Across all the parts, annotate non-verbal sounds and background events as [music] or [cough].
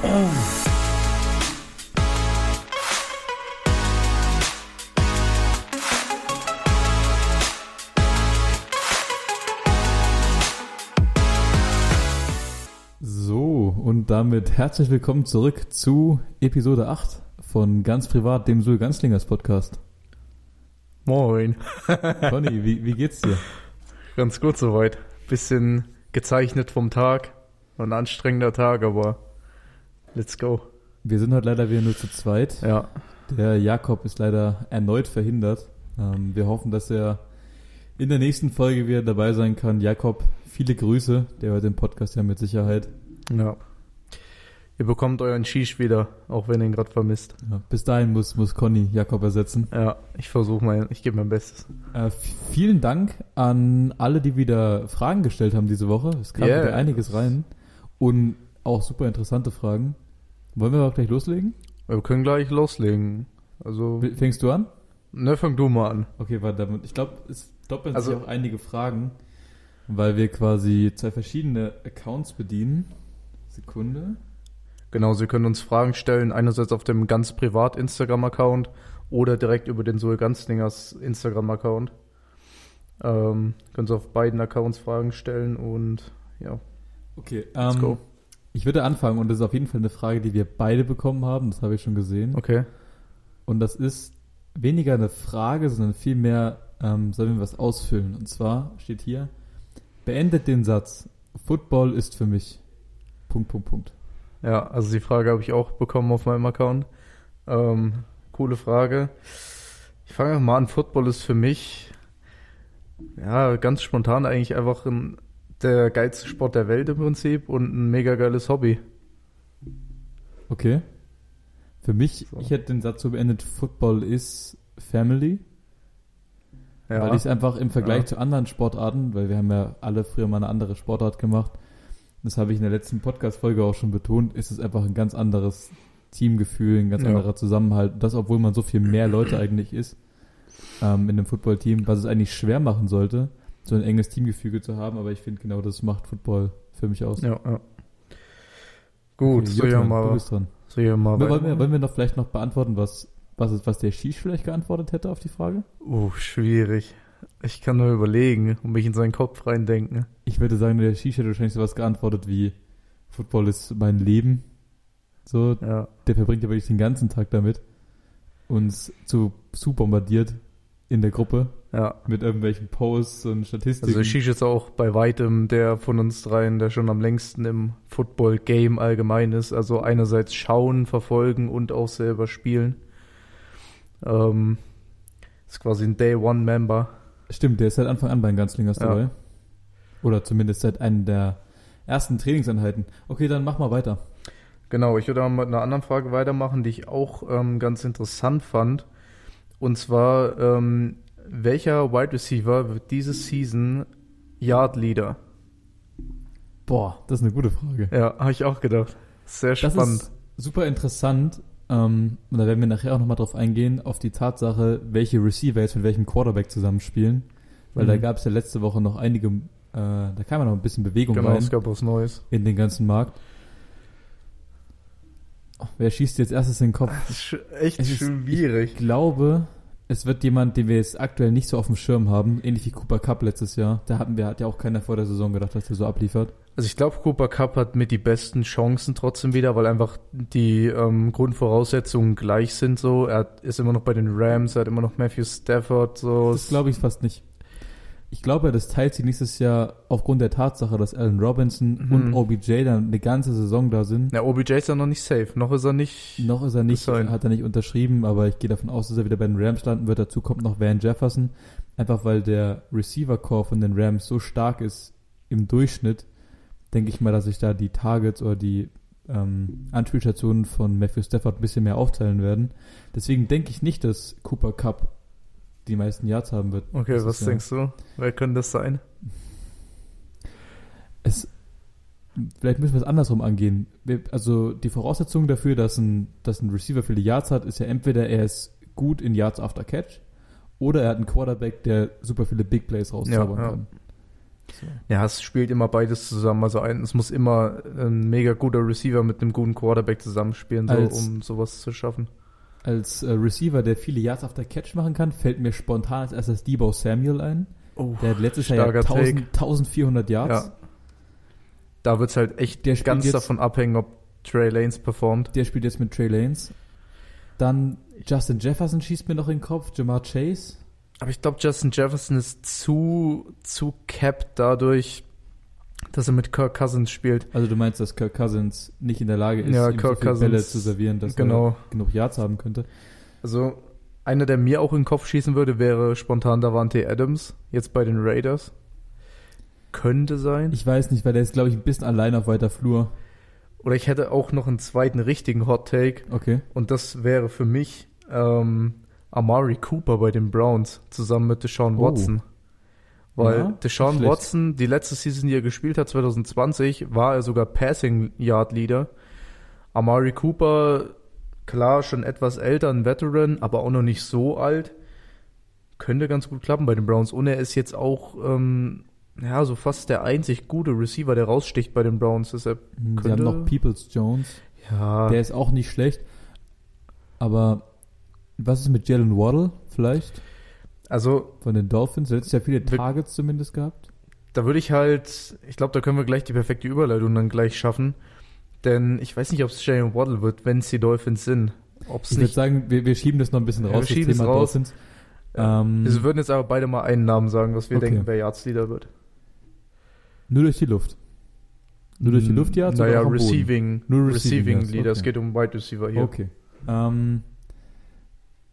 So, und damit herzlich willkommen zurück zu Episode 8 von Ganz Privat, dem Sul Ganzlingers Podcast. Moin. [laughs] Conny, wie, wie geht's dir? Ganz gut soweit. Bisschen gezeichnet vom Tag. Ein anstrengender Tag, aber let's go. Wir sind heute leider wieder nur zu zweit. Ja. Der Jakob ist leider erneut verhindert. Ähm, wir hoffen, dass er in der nächsten Folge wieder dabei sein kann. Jakob, viele Grüße. Der hört den Podcast ja mit Sicherheit. Ja. Ihr bekommt euren Shish wieder, auch wenn ihr ihn gerade vermisst. Ja, bis dahin muss, muss Conny Jakob ersetzen. Ja, ich versuche mal, ich gebe mein Bestes. Äh, vielen Dank an alle, die wieder Fragen gestellt haben diese Woche. Es kam Yeah. wieder einiges rein. Und auch super interessante Fragen. Wollen wir auch gleich loslegen? Wir können gleich loslegen. Also, Fängst du an? ne, fang du mal an. Okay, warte, damit- ich glaube, es doppeln Also- sich auch einige Fragen, weil wir quasi zwei verschiedene Accounts bedienen. Sekunde. Genau, Sie können uns Fragen stellen, einerseits auf dem ganz privat Instagram-Account oder direkt über den Zoe Ganzlingers Instagram-Account. Ähm, können Sie auf beiden Accounts Fragen stellen und ja, Okay, let's ähm, go. Ich würde anfangen und das ist auf jeden Fall eine Frage, die wir beide bekommen haben, das habe ich schon gesehen. Okay. Und das ist weniger eine Frage, sondern vielmehr ähm, sollen wir was ausfüllen. Und zwar steht hier, beendet den Satz, Football ist für mich. Punkt, Punkt, Punkt. Ja, also die Frage habe ich auch bekommen auf meinem Account. Ähm, coole Frage. Ich fange einfach mal an. Football ist für mich, ja, ganz spontan eigentlich einfach ein, der geilste Sport der Welt im Prinzip und ein mega geiles Hobby. Okay. Für mich, So. ich hätte den Satz so beendet, Football ist Family. Ja, Weil ich es einfach im Vergleich Ja. zu anderen Sportarten, weil wir haben ja alle früher mal eine andere Sportart gemacht, das habe ich in der letzten Podcast-Folge auch schon betont, ist es einfach ein ganz anderes Teamgefühl, ein ganz Ja. anderer Zusammenhalt. Das, obwohl man so viel mehr Leute eigentlich ist ähm, in dem Football-Team, was es eigentlich schwer machen sollte, so ein enges Teamgefüge zu haben. Aber ich finde genau das macht Football für mich aus. ja, ja. Gut, Okay, so ja Jotan, du mal, bist dran. so ja mal Wollen wir, wollen wir noch vielleicht noch beantworten, was, was, ist, was der Shish vielleicht geantwortet hätte auf die Frage? Uh, schwierig. Ich kann nur überlegen und mich in seinen Kopf reindenken. Ich würde sagen, der Shish hätte wahrscheinlich sowas geantwortet wie Football ist mein Leben. So, Ja, der verbringt ja wirklich den ganzen Tag damit, uns zu, zu bombardiert in der Gruppe ja. mit irgendwelchen Posts und Statistiken. Also Shish ist auch bei weitem der von uns dreien, der schon am längsten im Football-Game allgemein ist. Also einerseits schauen, verfolgen und auch selber spielen. Ähm, ist quasi ein Day-One-Member. Stimmt, der ist seit Anfang an bei den Ganzlingers Ja. dabei. Oder zumindest seit einem der ersten Trainingseinheiten. Okay, dann mach mal weiter. Genau, ich würde mal mit einer anderen Frage weitermachen, die ich auch ähm, ganz interessant fand. Und zwar, ähm, welcher Wide Receiver wird diese Season Yard Leader? Boah, das ist eine gute Frage. Ja, habe ich auch gedacht. Sehr Das spannend. ist super interessant. Ähm, und da werden wir nachher auch nochmal drauf eingehen, auf die Tatsache, welche Receiver jetzt mit welchem Quarterback zusammenspielen. Weil da Mhm. gab es ja letzte Woche noch einige, äh, da kam ja noch ein bisschen Bewegung genau, rein es gab was Neues. in den ganzen Markt. Wer schießt jetzt erstes in den Kopf? Das ist echt Es ist- schwierig. Ich glaube, es wird jemand, den wir jetzt aktuell nicht so auf dem Schirm haben, ähnlich wie Cooper Cup letztes Jahr. Da hatten wir, hat ja auch keiner vor der Saison gedacht, dass der so abliefert. Also ich glaube, Cooper Cup hat mit die besten Chancen trotzdem wieder, weil einfach die ähm, Grundvoraussetzungen gleich sind so. Er ist immer noch bei den Rams, er hat immer noch Matthew Stafford so. Das glaube ich fast nicht. Ich glaube, das teilt sich nächstes Jahr aufgrund der Tatsache, dass Allen Robinson Mhm. und OBJ dann eine ganze Saison da sind. Ja, OBJ ist ja noch nicht safe. Noch ist er nicht. Noch ist er nicht, sein. hat er nicht unterschrieben, aber ich gehe davon aus, dass er wieder bei den Rams landen wird. Dazu kommt noch Van Jefferson. Einfach weil der Receiver-Core von den Rams so stark ist im Durchschnitt, denke ich mal, dass sich da die Targets oder die ähm, Anspielstationen von Matthew Stafford ein bisschen mehr aufteilen werden. Deswegen denke ich nicht, dass Cooper Cup die meisten Yards haben wird. Okay, dieses was denkst du? Wer könnte das sein? Es, vielleicht müssen wir es andersrum angehen. Also die Voraussetzung dafür, dass ein, dass ein Receiver viele Yards hat, ist ja entweder er ist gut in Yards after Catch oder er hat einen Quarterback, der super viele Big Plays rauszaubern Ja, ja. kann. So. Ja, es spielt immer beides zusammen. Also ein, es muss immer ein mega guter Receiver mit einem guten Quarterback zusammenspielen, so, Als- um sowas zu schaffen. Als äh, Receiver, der viele Yards auf der Catch machen kann, fällt mir spontan als erstes Debo Samuel ein. Oh, Der hat letztes Jahr ja starker 1000, Take. 1400 Yards. Ja. Da wird es halt echt Der ganz jetzt- davon abhängen, ob Trey Lanes performt. Der spielt jetzt mit Trey Lanes. Dann Justin Jefferson schießt mir noch in den Kopf. Jamar Chase. Aber ich glaube, Justin Jefferson ist zu, zu capped dadurch, dass er mit Kirk Cousins spielt. Also du meinst, dass Kirk Cousins nicht in der Lage ist, Ja, ihm Kirk so Cousins- Bälle zu servieren, dass Genau. er genug Yards haben könnte. Also einer, der mir auch in den Kopf schießen würde, wäre spontan Davante Adams, jetzt bei den Raiders. Könnte sein. Ich weiß nicht, weil der ist, glaube ich, ein bisschen allein auf weiter Flur. Oder ich hätte auch noch einen zweiten richtigen Hot Take. Okay. Und das wäre für mich ähm, Amari Cooper bei den Browns zusammen mit Deshaun Oh. Weil Ja, Deshaun. Watson, die letzte Season, die er gespielt hat, 2020, war er sogar Passing Yard Leader. Amari Cooper, klar, schon etwas älter, ein Veteran, aber auch noch nicht so alt. Könnte ganz gut klappen bei den Browns. Und er ist jetzt auch, ähm, ja, so fast der einzig gute Receiver, der raussticht bei den Browns. Deshalb, Hm, Sie Könnte- haben noch Peoples Jones. ja, Der ist auch nicht schlecht. Aber was ist mit Jalen Waddle vielleicht also von den Dolphins? Letztes Jahr viele Wir- Targets zumindest gehabt. Da würde ich halt, ich glaube, da können wir gleich die perfekte Überleitung dann gleich schaffen. Denn ich weiß nicht, ob es Jalen Waddle wird, wenn es die Dolphins sind. Ob es Ich würde sagen, wir, wir schieben das noch ein bisschen Ja, raus, wir das schieben es Thema raus. Dolphins. Ja. Ähm, Wir würden jetzt aber beide mal einen Namen sagen, was wir Okay. denken, wer Yards-Leader wird. nur durch die Luft. Nur durch die Luft ja? Naja, Receiving, Nur Receiving, Receiving Yards, Leader. Es okay. geht um Wide Receiver hier. Okay. Ähm,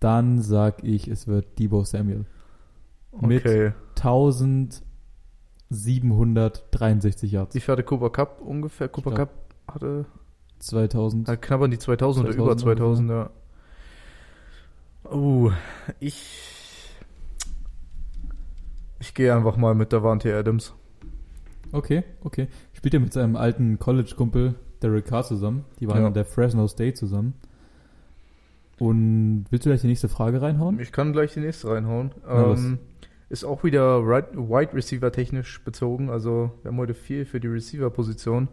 dann sag ich, es wird Debo Samuel. Mit Okay. 1763 Yards. Wie viel hatte Cooper Cup ungefähr? Cooper Cup hatte, 2000. hatte knapp an die 2000, oder 2000 über 2000, ja. Uh, ich. Ich gehe einfach mal mit Davante Adams. Okay, okay. Spielt er mit seinem alten College-Kumpel Derek Carr zusammen. Die waren Ja. an der Fresno State zusammen. Und willst du gleich die nächste Frage reinhauen? Ich kann gleich die nächste reinhauen. Ähm, ist auch wieder right, Wide Receiver technisch bezogen. Also wir haben heute viel für die Receiver-Position.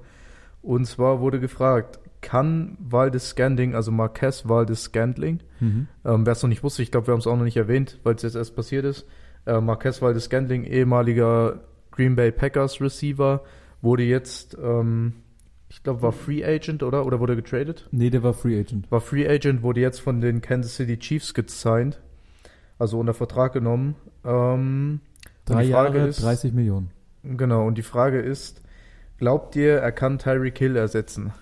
Und zwar wurde gefragt, kann Waldes Scandling, also Marquez Waldes Scandling, Mhm. ähm, wer es noch nicht wusste, ich glaube, wir haben es auch noch nicht erwähnt, weil es jetzt erst passiert ist. Äh, Marquez Waldes Scandling, ehemaliger Green Bay Packers Receiver, wurde jetzt, ähm, ich glaube, war Free Agent, oder? Oder wurde getradet? Nee, der war Free Agent. War Free Agent, wurde jetzt von den Kansas City Chiefs gesigned, also unter Vertrag genommen. Ähm, Drei die Frage Jahre, ist- 30 Millionen. genau, und die Frage ist, glaubt ihr, er kann Tyreek Hill ersetzen?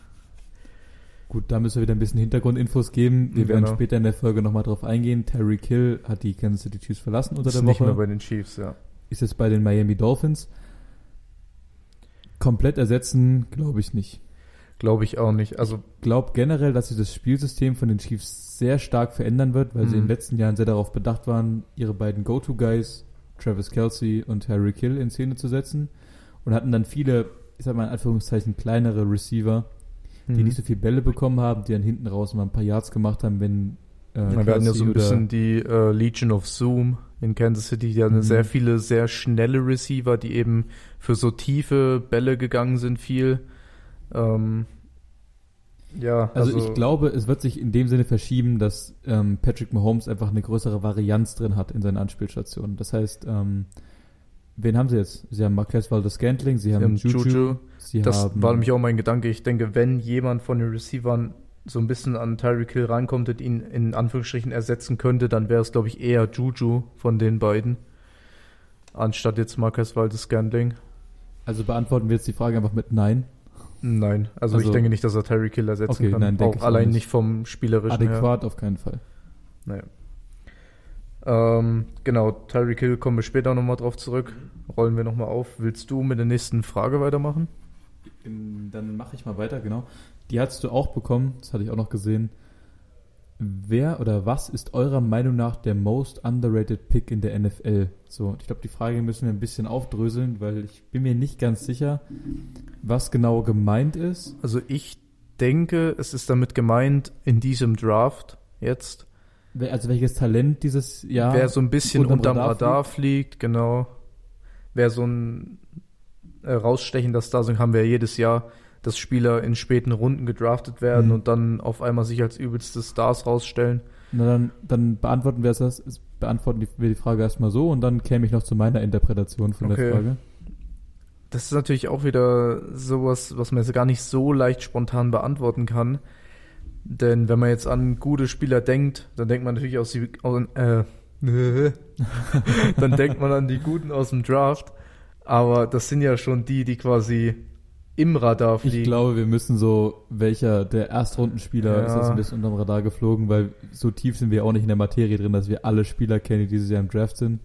Gut, da müssen wir wieder ein bisschen Hintergrundinfos geben. Wir werden Genau. später in der Folge nochmal drauf eingehen. Terry Kill hat die Kansas City Chiefs verlassen unter Ist der nicht mehr Woche. bei den Chiefs, ja. Ist jetzt bei den Miami Dolphins. Komplett ersetzen, glaube ich nicht. Glaube ich auch nicht. Also, glaube generell, dass sich das Spielsystem von den Chiefs sehr stark verändern wird, weil sie Mhm. in den letzten Jahren sehr darauf bedacht waren, ihre beiden Go-To-Guys, Travis Kelsey und Harry Kill, in Szene zu setzen und hatten dann viele, ich sag mal in Anführungszeichen, kleinere Receiver, die mhm. nicht so viel Bälle bekommen haben, die dann hinten raus mal ein paar Yards gemacht haben, wenn äh, Ja, wir hatten ja so ein bisschen die äh, Legion of Zoom in Kansas City. Hatten Mhm. sehr viele, sehr schnelle Receiver, die eben für so tiefe Bälle gegangen sind, viel. Ähm, ja, Also, ich glaube, es wird sich in dem Sinne verschieben, dass ähm, Patrick Mahomes einfach eine größere Varianz drin hat in seinen Anspielstationen. Das heißt, ähm, wen haben sie jetzt? Sie haben Marquez Valdez Scantling, sie haben ähm, Juju, Juju. sie Das haben war nämlich auch mein Gedanke. Ich denke, wenn jemand von den Receivern so ein bisschen an Tyreek Hill reinkommt und ihn in Anführungsstrichen ersetzen könnte, dann wäre es, glaube ich, eher Juju von den beiden. Anstatt jetzt Marcus Valdes Scandling. Also beantworten wir jetzt die Frage einfach mit Nein. Nein, also, ich Also- denke nicht, dass er Tyreek Hill ersetzen Okay, kann. nein, auch ich auch allein nicht. nicht vom spielerischen her. Adäquat auf keinen Fall. Naja. Ähm, genau, Tyreek Hill kommen wir später nochmal drauf zurück. Rollen wir nochmal auf. Willst du mit der nächsten Frage weitermachen? Dann mache ich mal weiter, genau. Die hast du auch bekommen, das hatte ich auch noch gesehen. Wer oder was ist eurer Meinung nach der most underrated Pick in der NFL? So, ich glaube, die Frage müssen wir ein bisschen aufdröseln, weil ich bin mir nicht ganz sicher, was genau gemeint ist. Also ich denke, es ist damit gemeint, in diesem Draft jetzt, Also welches Talent dieses Jahr wer so ein bisschen unterm unterm Radar Radar, fliegt, genau. Wer so ein äh, rausstechen, dass da sind, haben wir ja jedes Jahr, dass Spieler in späten Runden gedraftet werden Mhm. und dann auf einmal sich als übelste Stars rausstellen. Na dann, dann beantworten wir das, beantworten die- wir die Frage erstmal so und dann käme ich noch zu meiner Interpretation von Okay. der Frage. Das ist natürlich auch wieder sowas, was man jetzt gar nicht so leicht spontan beantworten kann. Denn wenn man jetzt an gute Spieler denkt, dann denkt man natürlich aus die, aus, äh, [laughs] dann denkt man an die Guten aus dem Draft. Aber das sind ja schon die, die quasi im Radar fliegen. Ich glaube, wir müssen so, welcher der Erstrundenspieler Ja. ist jetzt ein bisschen unterm Radar geflogen, weil so tief sind wir auch nicht in der Materie drin, dass wir alle Spieler kennen, die dieses Jahr im Draft sind.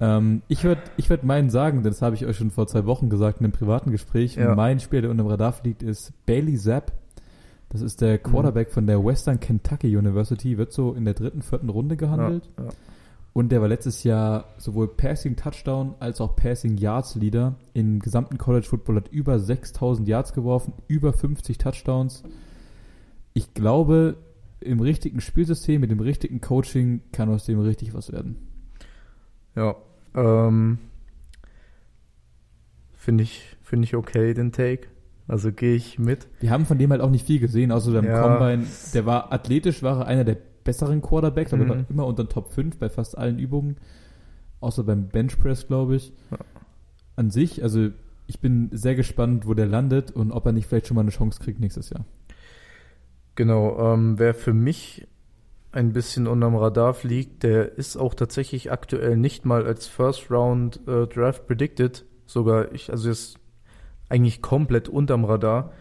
Ähm, ich würde ich würd meinen sagen, denn das habe ich euch schon vor zwei Wochen gesagt in einem privaten Gespräch. Ja. Mein Spieler, der unterm Radar fliegt, ist Bailey Zapp. Das ist der Mhm. Quarterback von der Western Kentucky University, wird so in der dritten, vierten Runde gehandelt. Ja. Und der war letztes Jahr sowohl Passing Touchdown als auch Passing Yards Leader im gesamten College Football, hat über 6000 Yards geworfen, über 50 Touchdowns. Ich glaube, im richtigen Spielsystem, mit dem richtigen Coaching kann aus dem richtig was werden. Ja, ähm, finde ich, finde ich okay, den Take. Also gehe ich mit. Wir haben von dem halt auch nicht viel gesehen, außer dem Ja. Combine. Der war athletisch, war er einer der besseren Quarterbacks, aber Mhm. immer unter den Top 5 bei fast allen Übungen. Außer beim Benchpress, glaube ich. Ja. An sich, also ich bin sehr gespannt, wo der landet und ob er nicht vielleicht schon mal eine Chance kriegt nächstes Jahr. Genau, ähm, wer für mich ein bisschen unterm Radar fliegt, der ist auch tatsächlich aktuell nicht mal als First Round äh, Draft predicted, sogar ich, also ist eigentlich komplett unterm Radar,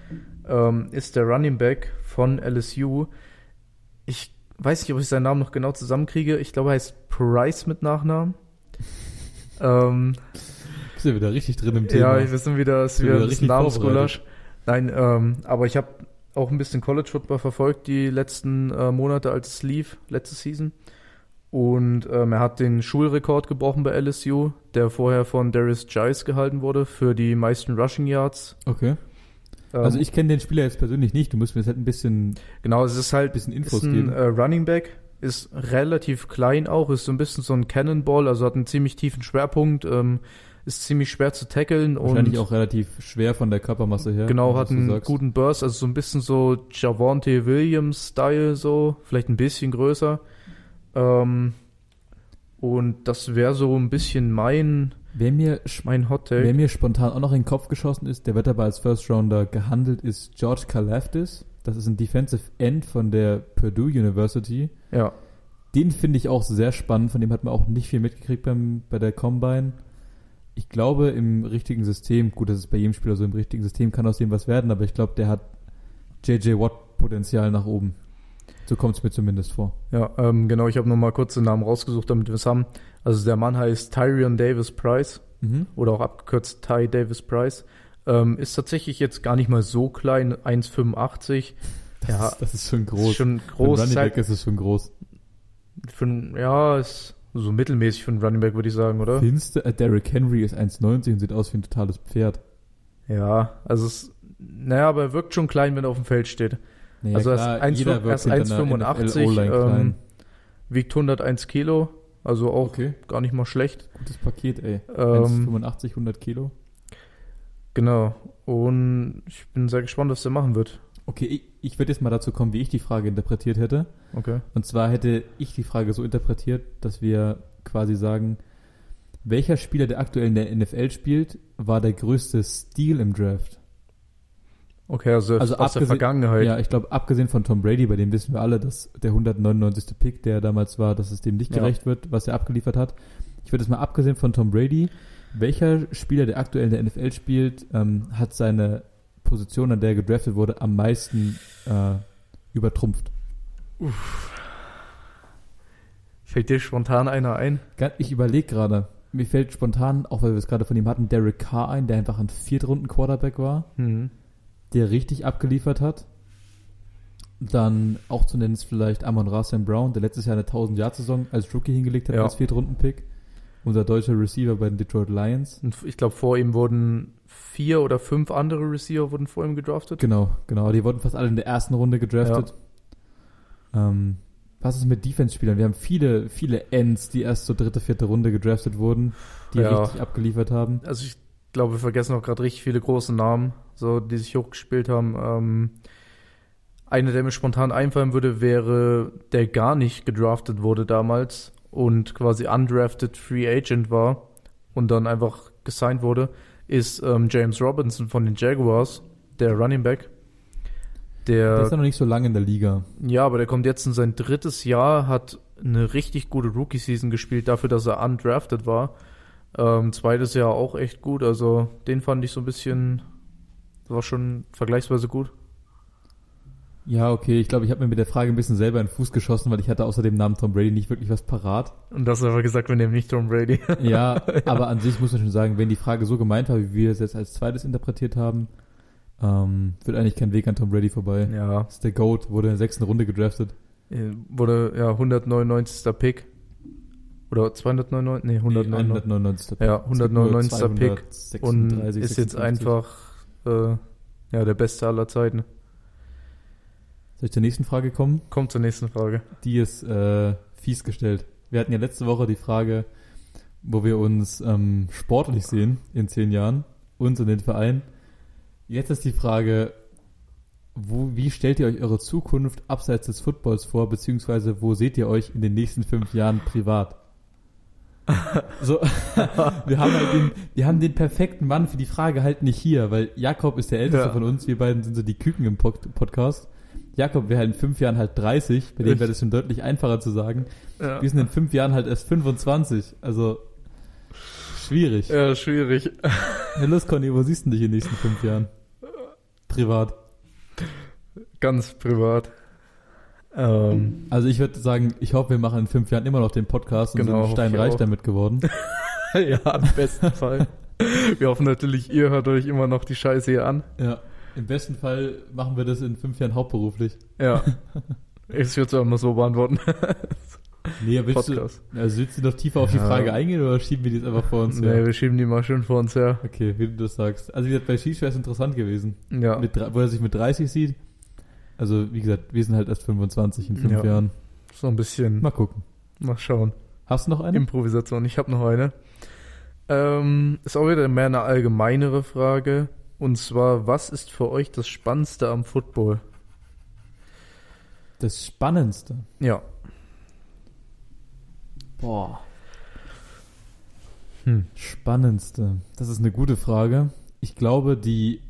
ähm, ist der Running Back von LSU. Ich weiß nicht, ob ich seinen Namen noch genau zusammenkriege. Ich glaube, er heißt Price mit Nachnamen. [laughs] ähm, Bist du wieder richtig drin im Thema? ja, wir sind wieder, es ist wieder wieder ein bisschen Namensgulasch. Nein, ähm, aber ich habe auch ein bisschen College Football verfolgt die letzten äh, Monate, als es lief, letzte Season. Und ähm, er hat den Schulrekord gebrochen bei LSU, der vorher von Darius Giles gehalten wurde für die meisten Rushing Yards. okay. Ähm, Also ich kenne den Spieler jetzt persönlich nicht. Du musst mir jetzt halt ein bisschen, genau, es ist halt bisschen ist Infos ein geben. äh, Running Back, ist relativ klein auch, ist so ein bisschen so ein Cannonball, also hat einen ziemlich tiefen Schwerpunkt, ähm, ist ziemlich schwer zu tackeln Wahrscheinlich und auch relativ schwer von der Körpermasse her. Genau, hat einen guten Burst, also so ein bisschen so Javante Williams-Style, so, vielleicht ein bisschen größer. Ähm, und das wäre so ein bisschen mein, Wer mir, mein Hot wer mir spontan auch noch in den Kopf geschossen ist, der wird aber als First Rounder gehandelt, ist George Kalafdis. Das ist ein Defensive End von der Purdue University. Ja, Den finde ich auch sehr spannend. Von dem hat man auch nicht viel mitgekriegt beim, bei der Combine. Ich glaube, im richtigen System, gut, das ist bei jedem Spieler so, im richtigen System kann aus dem was werden, aber ich glaube, der hat JJ Watt Potenzial nach oben. So kommt es mir zumindest vor. ja, ähm, genau, ich habe nur mal kurz den Namen rausgesucht, damit wir es haben. Also der Mann heißt Tyrion Davis Price Mhm. oder auch abgekürzt Ty Davis Price. Ähm, ist tatsächlich jetzt gar nicht mal so klein, 1,85. [laughs] Das, Ja, ist, das ist schon Ist groß. schon Für einen groß. Running Ist Back ist es schon groß. für ja, ist so mittelmäßig für einen Running Back, würde ich sagen, oder? Findest du, äh, Derrick Henry ist 1,90 und sieht aus wie ein totales Pferd. Ja, also es, naja, aber er wirkt schon klein, wenn er auf dem Feld steht. Naja, Also er klar, 1, jeder er wirkt ist hinter einer 1,85, NFL-O-Line klein. ähm, wiegt 101 Kilo, also auch Okay, gar nicht mal schlecht. gutes Paket, ey. Ähm, 1,85, 100 Kilo. genau. Und ich bin sehr gespannt, was der machen wird. Okay, ich, ich würde jetzt mal dazu kommen, wie ich die Frage interpretiert hätte. Okay. Und zwar hätte ich die Frage so interpretiert, dass wir quasi sagen, welcher Spieler, der aktuell in der NFL spielt, war der größte Stil im Draft? Okay, also, Also aus der abgesehen- Vergangenheit. Ja, ich glaube, abgesehen von Tom Brady, bei dem wissen wir alle, dass der 199. Pick, der damals war, dass es dem nicht Ja. gerecht wird, was er abgeliefert hat. Ich würde jetzt mal abgesehen von Tom Brady, welcher Spieler, der aktuell in der NFL spielt, ähm, hat seine Position, an der er gedraftet wurde, am meisten äh, übertrumpft? Fällt dir spontan einer ein? Ich überlege gerade, mir fällt spontan, auch weil wir es gerade von ihm hatten, Derek Carr ein, der einfach ein Viertrunden-Quarterback war, Mhm. Der richtig abgeliefert hat. Dann auch zu nennen ist vielleicht Amon Rasen Brown, der letztes Jahr eine 1000-Jahr-Saison als Rookie hingelegt hat, Ja. als Viertrunden-Pick. Unser deutscher Receiver bei den Detroit Lions. Und ich glaube, vor ihm wurden vier oder fünf andere Receiver wurden vor ihm gedraftet. Genau, genau. Die wurden fast alle in der ersten Runde gedraftet. Ähm, was ist mit Defense-Spielern? Wir haben viele, viele Ends, die erst zur dritte, vierte Runde gedraftet wurden, die Ja. richtig abgeliefert haben. Also ich glaube, wir vergessen auch gerade richtig viele große Namen, so die sich hochgespielt haben. Ähm, einer, der mir spontan einfallen würde, wäre, der gar nicht gedraftet wurde damals und quasi undrafted Free Agent war und dann einfach gesigned wurde, ist ähm, James Robinson von den Jaguars, der Running Back. Der, Der ist ja noch nicht so lange in der Liga. ja, aber der kommt jetzt in sein drittes Jahr, hat eine richtig gute Rookie-Season gespielt, dafür, dass er undrafted war. Ähm, zweites Jahr auch echt gut, also den fand ich so ein bisschen, war schon vergleichsweise gut. Ja, okay, ich glaube, ich habe mir mit der Frage ein bisschen selber in den Fuß geschossen, weil ich hatte außer dem Namen Tom Brady nicht wirklich was parat. Und das aber gesagt, wir nehmen nicht Tom Brady. [laughs] Ja, [laughs] aber an sich muss man schon sagen, wenn die Frage so gemeint war, wie wir es jetzt als zweites interpretiert haben, ähm, führt eigentlich kein Weg an Tom Brady vorbei. ja, Das ist der GOAT, wurde in der sechsten Runde gedraftet. äh, wurde ja 199. Pick. Oder 299? Nee, 199. 199. Ja, 199. Pick. 236, Und ist jetzt 56. einfach äh, ja, der Beste aller Zeiten. Soll ich zur nächsten Frage kommen? Kommt zur nächsten Frage. Die ist äh, fies gestellt. Wir hatten ja letzte Woche die Frage, wo wir uns ähm, sportlich sehen in zehn Jahren, uns und den Verein. Jetzt ist die Frage, wo, wie stellt ihr euch eure Zukunft abseits des Footballs vor, beziehungsweise wo seht ihr euch in den nächsten fünf Jahren privat? [laughs] So, [laughs] wir haben halt den, wir haben den perfekten Mann für die Frage halt nicht hier, weil Jakob ist der älteste Ja. von uns, wir beiden sind so die Küken im Pod Podcast. Jakob wäre halt in fünf Jahren halt 30, bei dem wäre das schon deutlich einfacher zu sagen. Ja, Wir sind in fünf Jahren halt erst 25, also schwierig. ja schwierig. Hey, los, Conny, wo siehst du dich in den nächsten fünf Jahren? Privat. Ganz privat. Ähm, Also ich würde sagen, ich hoffe, wir machen in fünf Jahren immer noch den Podcast und Genau, sind steinreich damit geworden. [laughs] [laughs] ja, im besten [laughs] Fall. Wir hoffen natürlich, ihr hört euch immer noch die Scheiße hier an. Ja. Im besten Fall machen wir das in fünf Jahren hauptberuflich. Ja. Ich würde es auch mal so beantworten. Nee, willst du, Podcast. also willst du noch tiefer auf die Ja. Frage eingehen oder schieben wir die jetzt einfach vor uns Nee, her? wir schieben die mal schön vor uns her. Okay, wie du das sagst. Also wie gesagt, bei Shish wäre es interessant gewesen. Ja. Mit, wo er sich mit 30 sieht. Also wie gesagt, wir sind halt erst 25 in fünf Ja. Jahren. So ein bisschen. Mal gucken. Mal schauen. Hast du noch eine? Improvisation. Ich habe noch eine. Ähm, ist auch wieder mehr eine allgemeinere Frage. Und zwar, was ist für euch das Spannendste am Football? Das Spannendste. Ja. Boah. Hm. Spannendste. Das ist eine gute Frage. Ich glaube, die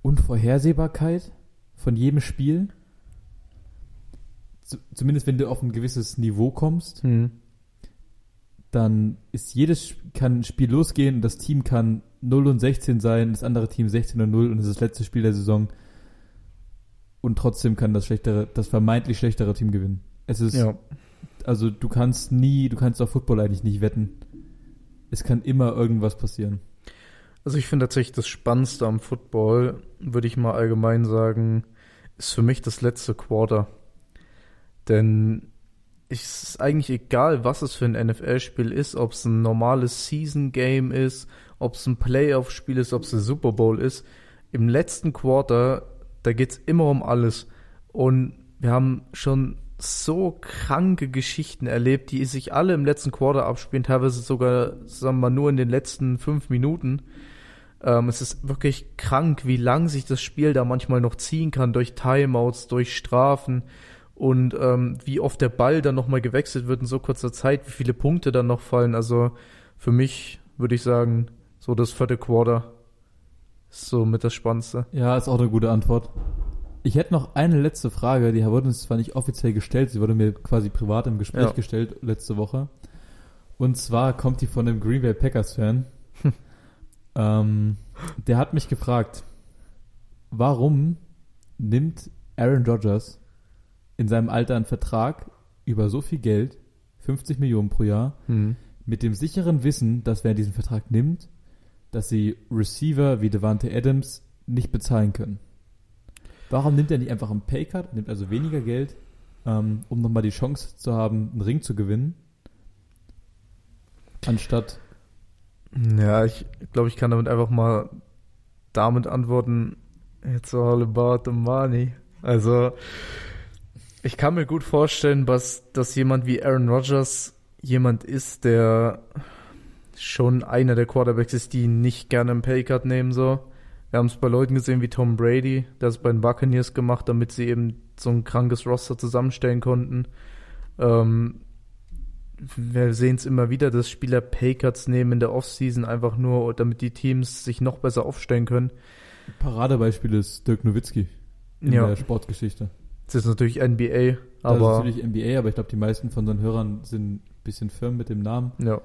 Unvorhersehbarkeit von jedem Spiel, zu, zumindest wenn du auf ein gewisses Niveau kommst, Hm. dann ist jedes kann ein Spiel losgehen und das Team kann 0 und 16 sein, das andere Team 16 und 0 und es ist das letzte Spiel der Saison. Und trotzdem kann das schlechtere, das vermeintlich schlechtere Team gewinnen. Es ist, Ja. also du kannst nie, du kannst auf Football eigentlich nicht wetten. Es kann immer irgendwas passieren. Also ich finde tatsächlich das Spannendste am Football, würde ich mal allgemein sagen, ist für mich das letzte Quarter. Denn es ist eigentlich egal, was es für ein NFL-Spiel ist, ob es ein normales Season-Game ist, ob es ein Playoff-Spiel ist, ob es ein Super Bowl ist. Im letzten Quarter, da geht es immer um alles. Und wir haben schon so kranke Geschichten erlebt, die sich alle im letzten Quarter abspielen, teilweise sogar, sagen wir mal, nur in den letzten fünf Minuten. Ähm, es ist wirklich krank, wie lang sich das Spiel da manchmal noch ziehen kann durch Timeouts, durch Strafen und ähm, wie oft der Ball dann nochmal gewechselt wird in so kurzer Zeit, wie viele Punkte dann noch fallen. Also für mich würde ich sagen, so das vierte Quarter ist so mit das Spannendste. Ja, ist auch eine gute Antwort. Ich hätte noch eine letzte Frage, die wurde uns zwar nicht offiziell gestellt, sie wurde mir quasi privat im Gespräch Ja. gestellt letzte Woche. Und zwar kommt die von einem Green Bay Packers Fan. Ähm, der hat mich gefragt, warum nimmt Aaron Rodgers in seinem Alter einen Vertrag über so viel Geld, 50 Millionen pro Jahr, Hm. mit dem sicheren Wissen, dass wer diesen Vertrag nimmt, dass sie Receiver wie Devante Adams nicht bezahlen können. Warum nimmt er nicht einfach einen Paycut, nimmt also weniger Geld, ähm, um nochmal die Chance zu haben, einen Ring zu gewinnen, anstatt Ja, ich glaube, ich kann damit einfach mal damit antworten, it's all about the money. Also, ich kann mir gut vorstellen, dass, dass jemand wie Aaron Rodgers jemand ist, der schon einer der Quarterbacks ist, die nicht gerne einen Paycut nehmen, so. Wir haben es bei Leuten gesehen wie Tom Brady, der es bei den Buccaneers gemacht, damit sie eben so ein krankes Roster zusammenstellen konnten. Ähm, wir sehen es immer wieder, dass Spieler Paycuts nehmen in der Offseason einfach nur, damit die Teams sich noch besser aufstellen können. Paradebeispiel ist Dirk Nowitzki in Ja. der Sportgeschichte. Das ist natürlich NBA, das ist aber natürlich NBA, aber ich glaube, die meisten von unseren Hörern sind ein bisschen firm mit dem Namen. ja,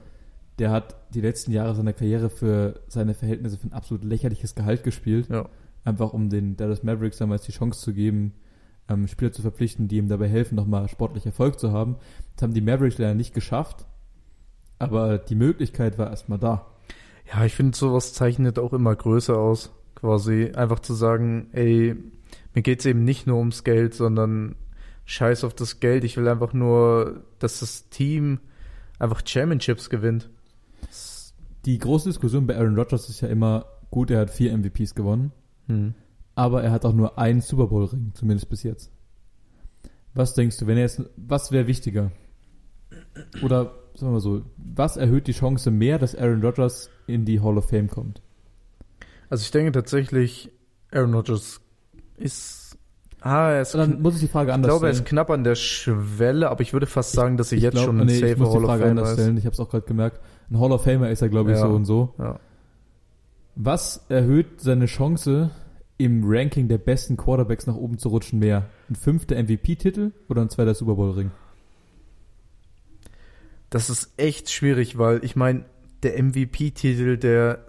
Der hat die letzten Jahre seiner Karriere für seine Verhältnisse für ein absolut lächerliches Gehalt gespielt. ja, Einfach um den Dallas Mavericks damals die Chance zu geben, ähm, Spieler zu verpflichten, die ihm dabei helfen, nochmal sportlich Erfolg zu haben. Das haben die Mavericks leider nicht geschafft. Aber die Möglichkeit war erstmal da. Ja, ich finde, sowas zeichnet auch immer größer aus. Quasi einfach zu sagen, ey, mir geht's eben nicht nur ums Geld, sondern scheiß auf das Geld. Ich will einfach nur, dass das Team einfach Championships gewinnt. Die große Diskussion bei Aaron Rodgers ist ja immer, gut, er hat vier MVPs gewonnen, Hm. Aber er hat auch nur einen Super Bowl Ring, zumindest bis jetzt. Was denkst du, wenn er jetzt, was wäre wichtiger? Oder sagen wir mal so, was erhöht die Chance mehr, dass Aaron Rodgers in die Hall of Fame kommt? Also ich denke tatsächlich, Aaron Rodgers ist. Ah, er ist. Dann muss ich die Frage ich anders glaube, er ist stellen. knapp an der Schwelle, aber ich würde fast sagen, dass er Ich jetzt glaub- schon ein nee, ich die Hall of Frage Famer anders ist. stellen. Ich habe es auch gerade gemerkt. Ein Hall of Famer ist er, glaube ich, Ja. so und so. Ja. Was erhöht seine Chance, im Ranking der besten Quarterbacks nach oben zu rutschen mehr? Ein fünfter MVP-Titel oder ein zweiter Super Bowl-Ring? Das ist echt schwierig, weil ich meine, der MVP-Titel, der,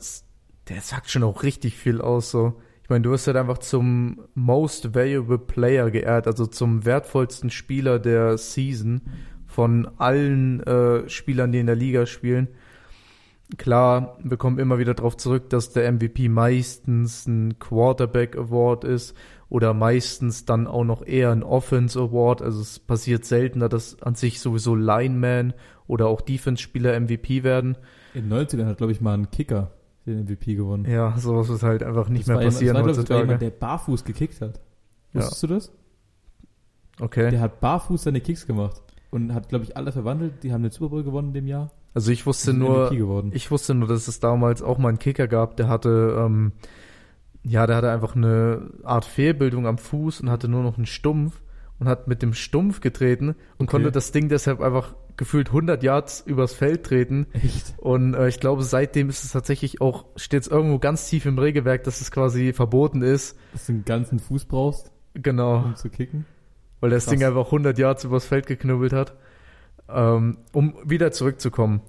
der sagt schon auch richtig viel aus. So. Ich meine, du wirst halt einfach zum Most Valuable Player geehrt, also zum wertvollsten Spieler der Season von allen äh, Spielern, die in der Liga spielen. Klar, wir kommen immer wieder darauf zurück, dass der MVP meistens ein Quarterback Award ist oder meistens dann auch noch eher ein Offense Award. Also es passiert seltener, dass an sich sowieso Lineman oder auch Defense-Spieler MVP werden. In den 90ern hat, glaube ich, mal ein Kicker den MVP gewonnen. Ja, sowas wird halt einfach nicht Das mehr war passieren das war, heutzutage. jemand, der barfuß gekickt hat. Ja. Wusstest du das? Okay. Der hat barfuß seine Kicks gemacht und hat, glaube ich, alle verwandelt. Die haben den Super Bowl gewonnen in dem Jahr. Also ich wusste nur, ich wusste nur, dass es damals auch mal einen Kicker gab, der hatte, ähm, ja, der hatte einfach eine Art Fehlbildung am Fuß und hatte nur noch einen Stumpf und hat mit dem Stumpf getreten und Okay. konnte das Ding deshalb einfach gefühlt 100 Yards übers Feld treten. Echt? Und äh, ich glaube, seitdem ist es tatsächlich auch, steht es irgendwo ganz tief im Regelwerk, dass es quasi verboten ist. Dass du einen ganzen Fuß brauchst, Genau. um zu kicken. weil das Krass. Ding einfach 100 Yards übers Feld geknubbelt hat. Ähm, um wieder zurückzukommen.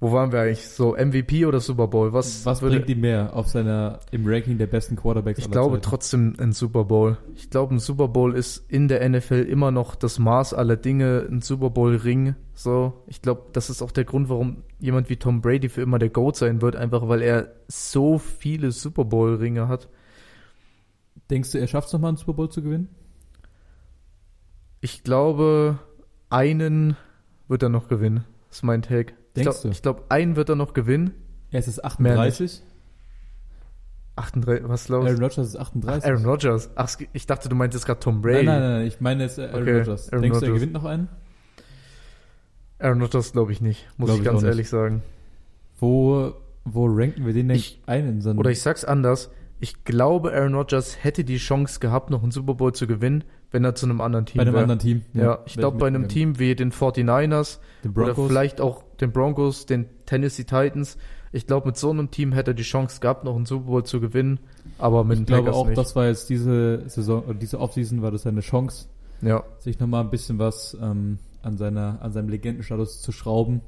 Wo waren wir eigentlich? So, MVP oder Super Bowl? Was, Was würde, bringt ihm mehr auf seiner, im Ranking der besten Quarterbacks Ich glaube Zeiten? trotzdem ein Super Bowl. Ich glaube, ein Super Bowl ist in der NFL immer noch das Maß aller Dinge, ein Super Bowl-Ring. So, ich glaube, das ist auch der Grund, warum jemand wie Tom Brady für immer der GOAT sein wird, einfach weil er so viele Super Bowl-Ringe hat. Denkst du, er schafft es nochmal, einen Super Bowl zu gewinnen? Ich glaube, einen wird er noch gewinnen. Das ist mein Take. Ich Denkst glaube, du? glaub, einen wird er noch gewinnen. Er ist jetzt Mehr 38. 38, was ist los? Aaron Rodgers ist 38. Aaron Rodgers. Ach, es- ich dachte, du meintest gerade Tom Nein, Brady. nein, nein, ich meine jetzt Aaron Okay, Rodgers. Aaron Denkst du, er Rodgers. gewinnt noch einen? Aaron Rodgers glaube ich nicht, muss Glaub ich ich ganz auch nicht. ehrlich sagen. Wo, wo ranken wir den denn Ich- ein in seinem Oder ich sag's anders. Ich glaube, Aaron Rodgers hätte die Chance gehabt, noch einen Super Bowl zu gewinnen, wenn er zu einem anderen Team bei einem wäre. anderen Team? Ja, ich wär glaube, bei einem. Team wie den 49ers Den oder vielleicht auch den Broncos, den Tennessee Titans. Ich glaube, mit so einem Team hätte er die Chance gehabt, noch einen Super Bowl zu gewinnen, aber mit ich glaube Packers auch, nicht. das war jetzt diese Saison, oder diese Offseason war das seine Chance, ja, sich nochmal ein bisschen was ähm, an, seiner, an seinem Legendenstatus zu schrauben.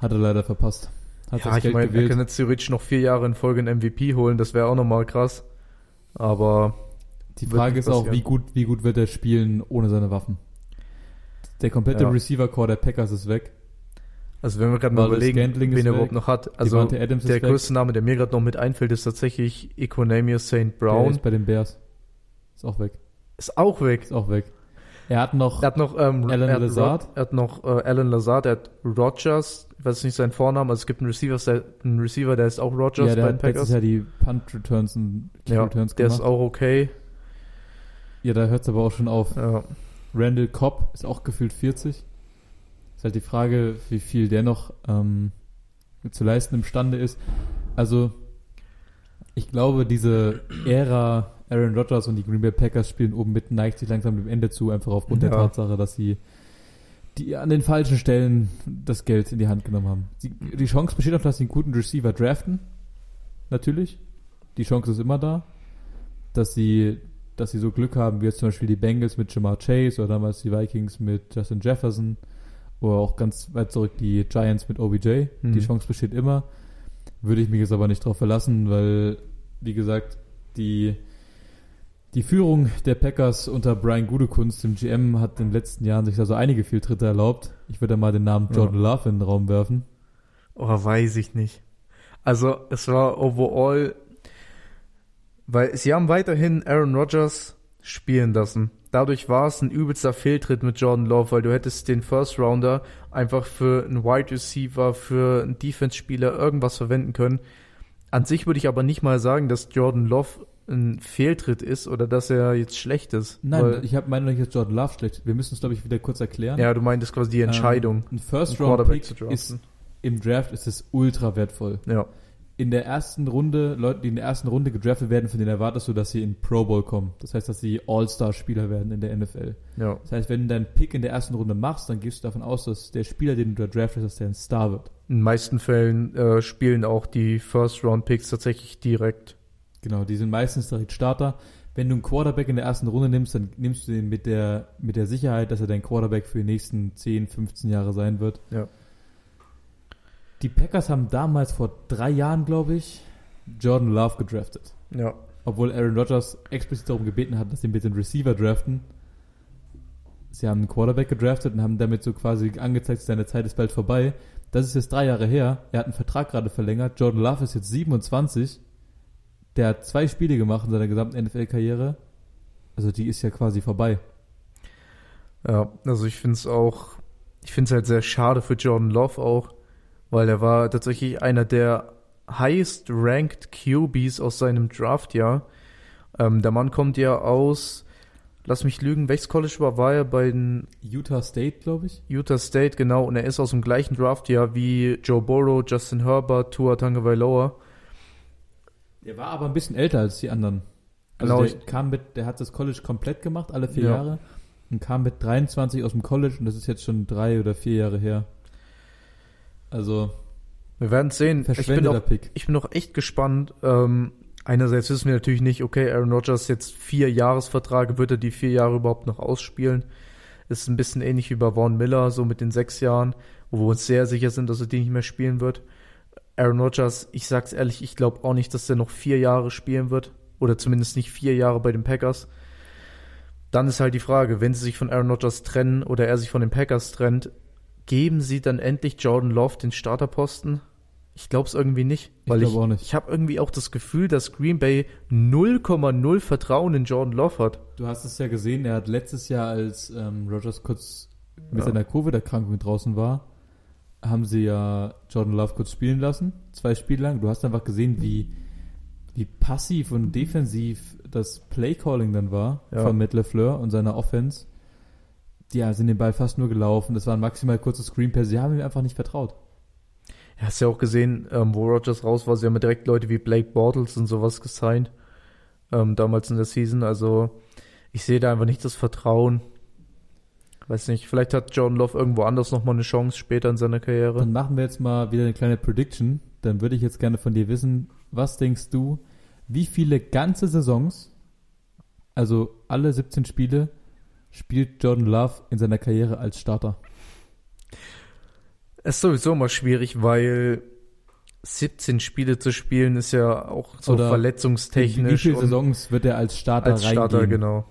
Hat er leider verpasst. Hat ja ich Geld meine, er gewählt. kann jetzt theoretisch noch vier Jahre in Folge einen MVP holen, das wäre auch nochmal krass. Aber Die Frage ist auch, wie gut, wie gut wird er spielen ohne seine Waffen? Der komplette Ja. Receiver-Core der Packers ist weg. also wenn wir gerade mal überlegen, wen er überhaupt noch hat. Also der weg. größte Name, der mir gerade noch mit einfällt, ist tatsächlich Equanimous St. Der Brown. ist bei den Bears. Ist auch weg. Ist auch weg. Ist auch weg. Er hat noch Er hat noch ähm, Alan er hat Lazard. Rod- Er hat noch äh, Alan Lazard, er hat Rogers, ich weiß nicht seinen Vornamen, also es gibt einen Receiver, der, einen Receiver, der ist auch Rogers ja, der bei den Packers. Jahr die Punt-Returns und Ja, Kick-Returns der gemacht. ist auch okay. ja, da hört es aber auch schon auf. Ja. Randall Cobb ist auch gefühlt 40. Ist halt die Frage, wie viel der noch ähm, zu leisten imstande ist. Also, ich glaube, diese Ära Aaron Rodgers und die Green Bay Packers spielen oben mit, neigt sich langsam dem Ende zu, einfach aufgrund Ja. der Tatsache, dass sie die an den falschen Stellen das Geld in die Hand genommen haben. Sie, die Chance besteht auch, dass sie einen guten Receiver draften. Natürlich. Die Chance ist immer da. Dass sie, dass sie so Glück haben, wie jetzt zum Beispiel die Bengals mit Jamar Chase oder damals die Vikings mit Justin Jefferson oder auch ganz weit zurück die Giants mit OBJ. Mhm. Die Chance besteht immer. Würde ich mich jetzt aber nicht drauf verlassen, weil, wie gesagt, die, die Führung der Packers unter Brian Gudekunst, dem GM, hat in den letzten Jahren sich da so einige Fehltritte erlaubt. Ich würde da mal den Namen Jordan Love in den Raum werfen. Oh, weiß ich nicht. Also, es war overall, weil sie haben weiterhin Aaron Rodgers spielen lassen. Dadurch war es ein übelster Fehltritt mit Jordan Love, weil du hättest den First Rounder einfach für einen Wide Receiver, für einen Defense-Spieler irgendwas verwenden können. An sich würde ich aber nicht mal sagen, dass Jordan Love ein Fehltritt ist oder dass er jetzt schlecht ist. Nein, ich habe meine dass Jordan Love schlecht. Wir müssen es, glaube ich, wieder kurz erklären. ja, du meintest quasi die Entscheidung, Ähm, ein First einen Round Quarterback Pick zu draften. ist im Draft ist es ultra wertvoll. Ja, In der ersten Runde, Leute, die in der ersten Runde gedraftet werden, von denen erwartest du, dass sie in Pro Bowl kommen. Das heißt, dass sie All-Star-Spieler werden in der NFL. ja, Das heißt, wenn du deinen Pick in der ersten Runde machst, dann gehst du davon aus, dass der Spieler, den du da draftest, dass der ein Star wird. in den meisten Fällen äh, spielen auch die First Round Picks tatsächlich direkt. Genau, die sind meistens direkt Starter. Wenn du einen Quarterback in der ersten Runde nimmst, dann nimmst du den mit der, mit der Sicherheit, dass er dein Quarterback für die nächsten 10, 15 Jahre sein wird. Ja. Die Packers haben damals vor drei Jahren, glaube ich, Jordan Love gedraftet. Ja. Obwohl Aaron Rodgers explizit darum gebeten hat, dass sie bitte einen Receiver draften. Sie haben einen Quarterback gedraftet und haben damit so quasi angezeigt, seine Zeit ist bald vorbei. Das ist jetzt drei Jahre her. Er hat einen Vertrag gerade verlängert. Jordan Love ist jetzt 27. Der hat zwei Spiele gemacht in seiner gesamten NFL-Karriere. Also die ist ja quasi vorbei. Ja, also ich finde es auch, ich finde es halt sehr schade für Jordan Love auch, weil er war tatsächlich einer der highest ranked QBs aus seinem Draftjahr. Ähm, der Mann kommt ja aus, lass mich lügen, welches College war, war er bei den Utah State, glaube ich. Utah State, genau, und er ist aus dem gleichen Draftjahr wie Joe Burrow, Justin Herbert, Tua Tagovailoa. Der war aber ein bisschen älter als die anderen. Also Genau, der kam mit, der hat das College komplett gemacht, alle vier Ja. Jahre. Und kam mit 23 aus dem College und das ist jetzt schon drei oder vier Jahre her. Also, Wir werden sehen. Ich bin, auch, Pick. ich bin auch echt gespannt. Ähm, einerseits wissen wir natürlich nicht, okay, Aaron Rodgers jetzt vier Jahresverträge, wird er die vier Jahre überhaupt noch ausspielen? Ist ein bisschen ähnlich wie bei Vaughn Miller, so mit den sechs Jahren, wo wir uns sehr sicher sind, dass er die nicht mehr spielen wird. Aaron Rodgers, ich sag's ehrlich, ich glaube auch nicht, dass er noch vier Jahre spielen wird. Oder zumindest nicht vier Jahre bei den Packers. Dann ist halt die Frage, wenn sie sich von Aaron Rodgers trennen oder er sich von den Packers trennt, geben sie dann endlich Jordan Love den Starterposten? Ich glaube es irgendwie nicht. Ich Weil ich, auch nicht. ich habe irgendwie auch das Gefühl, dass Green Bay 0,0 Vertrauen in Jordan Love hat. Du hast es ja gesehen, er hat letztes Jahr, als ähm, Rogers kurz mit Ja. seiner Covid-Erkrankung draußen war, haben sie ja Jordan Love kurz spielen lassen, zwei Spiele lang. Du hast einfach gesehen, wie, wie passiv und defensiv das Play-Calling dann war Ja. von Matt LeFleur und seiner Offense. Die ja, sind den Ball fast nur gelaufen. Das waren maximal kurze Screen-Pass. Sie haben ihm einfach nicht vertraut. Ja, hast ja auch gesehen, ähm, wo Rodgers raus war, sie haben ja direkt Leute wie Blake Bortles und sowas gesigned. Ähm, damals in der Season. Also ich sehe da einfach nicht das Vertrauen. Weiß nicht, vielleicht hat Jordan Love irgendwo anders nochmal eine Chance später in seiner Karriere. Dann machen wir jetzt mal wieder eine kleine Prediction. Dann würde ich jetzt gerne von dir wissen, was denkst du, wie viele ganze Saisons, also alle 17 Spiele, spielt Jordan Love in seiner Karriere als Starter? Es ist sowieso immer schwierig, weil 17 Spiele zu spielen ist ja auch so Oder verletzungstechnisch. wie viele Saisons wird er als Starter Als Starter, reingehen? genau.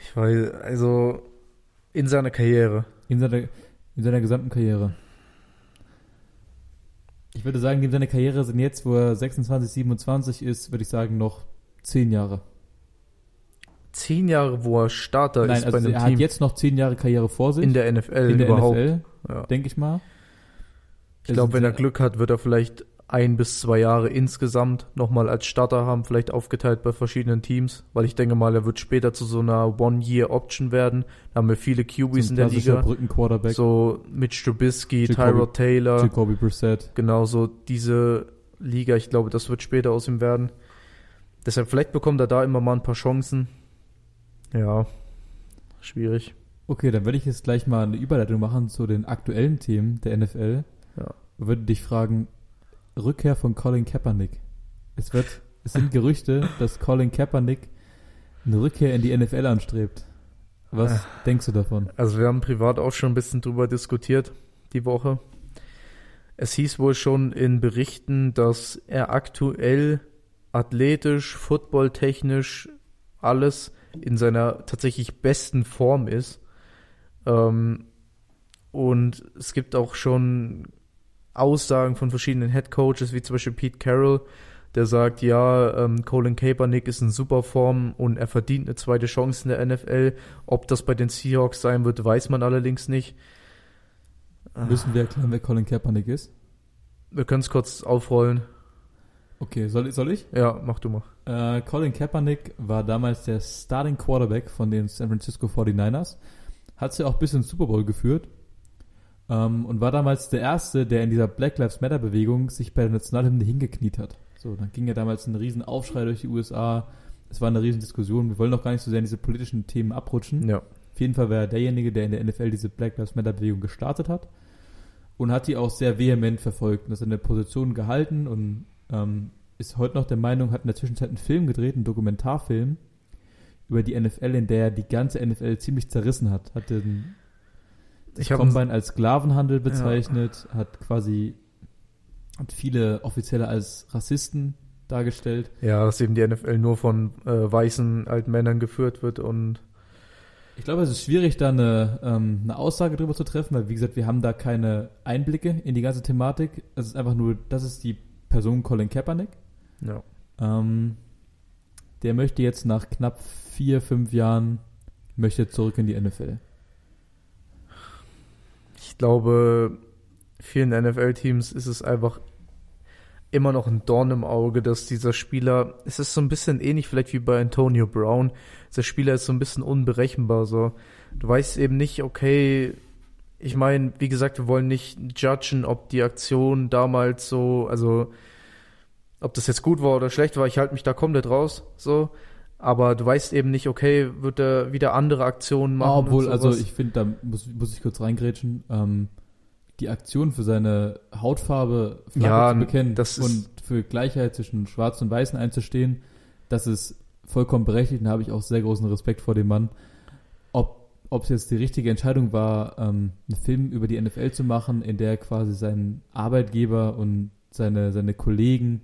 Ich weiß, also in seiner Karriere. In seiner, in seiner gesamten Karriere. Ich würde sagen, in seiner Karriere sind jetzt, wo er 26, 27 ist, würde ich sagen, noch 10 Jahre. Zehn Jahre, wo er Starter Nein, ist bei also einem er Team hat jetzt noch 10 Jahre Karriere vor sich. in der NFL in der überhaupt. NFL, Ja. denke ich mal. Ich glaube, wenn er Glück hat, wird er vielleicht ein bis zwei Jahre insgesamt nochmal als Starter haben, vielleicht aufgeteilt bei verschiedenen Teams, weil ich denke mal, er wird später zu so einer One-Year-Option werden. Da haben wir viele QBs in der Liga. Brückenquarterback. So Mitch Trubisky, Tyrod Taylor, Jacoby Brissett. genau so diese Liga. Ich glaube, das wird später aus ihm werden. Deshalb vielleicht bekommt er da immer mal ein paar Chancen. Ja, schwierig. Okay, dann werde ich jetzt gleich mal eine Überleitung machen zu den aktuellen Themen der NFL. Ja. Würde dich fragen, Rückkehr von Colin Kaepernick. Es wird, es sind Gerüchte, dass Colin Kaepernick eine Rückkehr in die NFL anstrebt. Was Ah. denkst du davon? Also wir haben privat auch schon ein bisschen drüber diskutiert die Woche. Es hieß wohl schon in Berichten, dass er aktuell athletisch, footballtechnisch alles in seiner tatsächlich besten Form ist. Ähm, und es gibt auch schon Aussagen von verschiedenen Head Coaches, wie zum Beispiel Pete Carroll, der sagt, ja, ähm, Colin Kaepernick ist in super Form und er verdient eine zweite Chance in der NFL. Ob das bei den Seahawks sein wird, weiß man allerdings nicht. Müssen wir erklären, wer Colin Kaepernick ist? Wir können es kurz aufrollen. Okay, soll, soll ich? Ja, mach du mal. Äh, Colin Kaepernick war damals der Starting Quarterback von den San Francisco 49ers. Hat sie auch bis ins Super Bowl geführt. Ähm, und war damals der Erste, der in dieser Black Lives Matter Bewegung sich bei der Nationalhymne hingekniet hat. So, dann ging ja damals ein riesen Aufschrei durch die USA. Es war eine riesen Diskussion. Wir wollen auch gar nicht so sehr in diese politischen Themen abrutschen. Ja. Auf jeden Fall war er derjenige, der in der NFL diese Black Lives Matter Bewegung gestartet hat und hat die auch sehr vehement verfolgt und ist in der Position gehalten und ähm, ist heute noch der Meinung, hat in der Zwischenzeit einen Film gedreht, einen Dokumentarfilm über die NFL, in der er die ganze NFL ziemlich zerrissen hat. Hat den Ich Combine als Sklavenhandel bezeichnet, hat quasi hat viele Offizielle als Rassisten dargestellt. Ja, dass eben die NFL nur von äh, weißen alten Männern geführt wird und Ich glaube, es ist schwierig, da eine, ähm, eine Aussage drüber zu treffen, weil, wie gesagt, wir haben da keine Einblicke in die ganze Thematik. Es ist einfach nur, das ist die Person Colin Kaepernick. ja. Ähm, der möchte jetzt nach knapp vier, fünf Jahren möchte zurück in die NFL. Ich glaube, vielen NFL-Teams ist es einfach immer noch ein Dorn im Auge, dass dieser Spieler, es ist so ein bisschen ähnlich vielleicht wie bei Antonio Brown, dieser Spieler ist so ein bisschen unberechenbar, so. Du weißt eben nicht, okay, ich meine, wie gesagt, wir wollen nicht judgen, ob die Aktion damals so, also, ob das jetzt gut war oder schlecht war, ich halte mich da komplett raus, so. Aber du weißt eben nicht, okay, wird er wieder andere Aktionen machen? und Obwohl, also ich finde, da muss, muss ich kurz reingrätschen, ähm, die Aktion für seine Hautfarbe Ja, zu bekennen ist- und für Gleichheit zwischen Schwarzen und Weißen einzustehen, das ist vollkommen berechtigt und da habe ich auch sehr großen Respekt vor dem Mann. Ob ob es jetzt die richtige Entscheidung war, ähm, einen Film über die NFL zu machen, in der quasi sein Arbeitgeber und seine, seine Kollegen,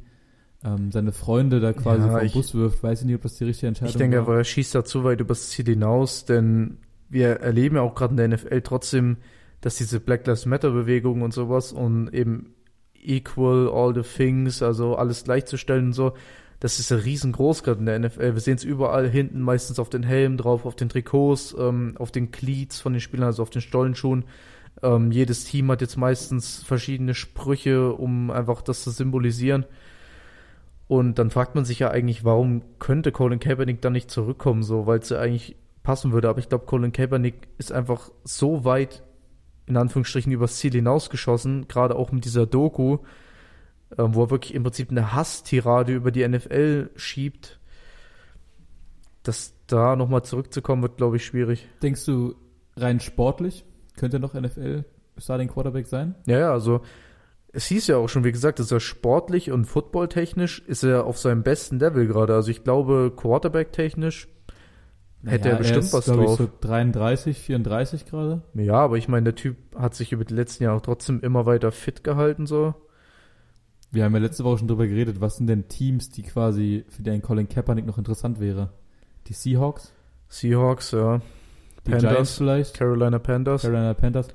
ähm, seine Freunde da quasi Ja, vom ich- Bus wirft, weiß ich nicht, ob das die richtige Entscheidung Ich denke war. aber, er schießt da zu weit übers Ziel hinaus, denn wir erleben ja auch gerade in der NFL trotzdem, dass diese Black Lives Matter Bewegung und sowas und eben equal all the things, also alles gleichzustellen und so, das ist ja riesengroß gerade in der NFL. Wir sehen es überall hinten, meistens auf den Helmen drauf, auf den Trikots, ähm, auf den Cleats von den Spielern, also auf den Stollenschuhen. Ähm, jedes Team hat jetzt meistens verschiedene Sprüche, um einfach das zu symbolisieren. Und dann fragt man sich ja eigentlich, warum könnte Colin Kaepernick dann nicht zurückkommen, so, weil es ja eigentlich passen würde. Aber ich glaube, Colin Kaepernick ist einfach so weit, in Anführungsstrichen, übers Ziel hinausgeschossen, gerade auch mit dieser Doku, ähm, wo er wirklich im Prinzip eine Hasstirade über die NFL schiebt, dass da nochmal zurückzukommen, wird, glaube ich, schwierig. Denkst du, rein sportlich könnte noch NFL Starting Quarterback sein? Ja, ja, also es hieß ja auch schon, wie gesagt, dass er sportlich und footballtechnisch ist er auf seinem besten Level gerade. Also ich glaube, Quarterback-technisch hätte er bestimmt ist, was drauf. Ich, so 33, 34 gerade. Ja, aber ich meine, der Typ hat sich über die letzten Jahre trotzdem immer weiter fit gehalten, so. Wir haben ja letzte Woche schon drüber geredet, was sind denn Teams, die quasi für den Colin Kaepernick noch interessant wäre? Die Seahawks, Seahawks, ja. die Panthers. Giants vielleicht, Carolina Panthers. Carolina Panthers.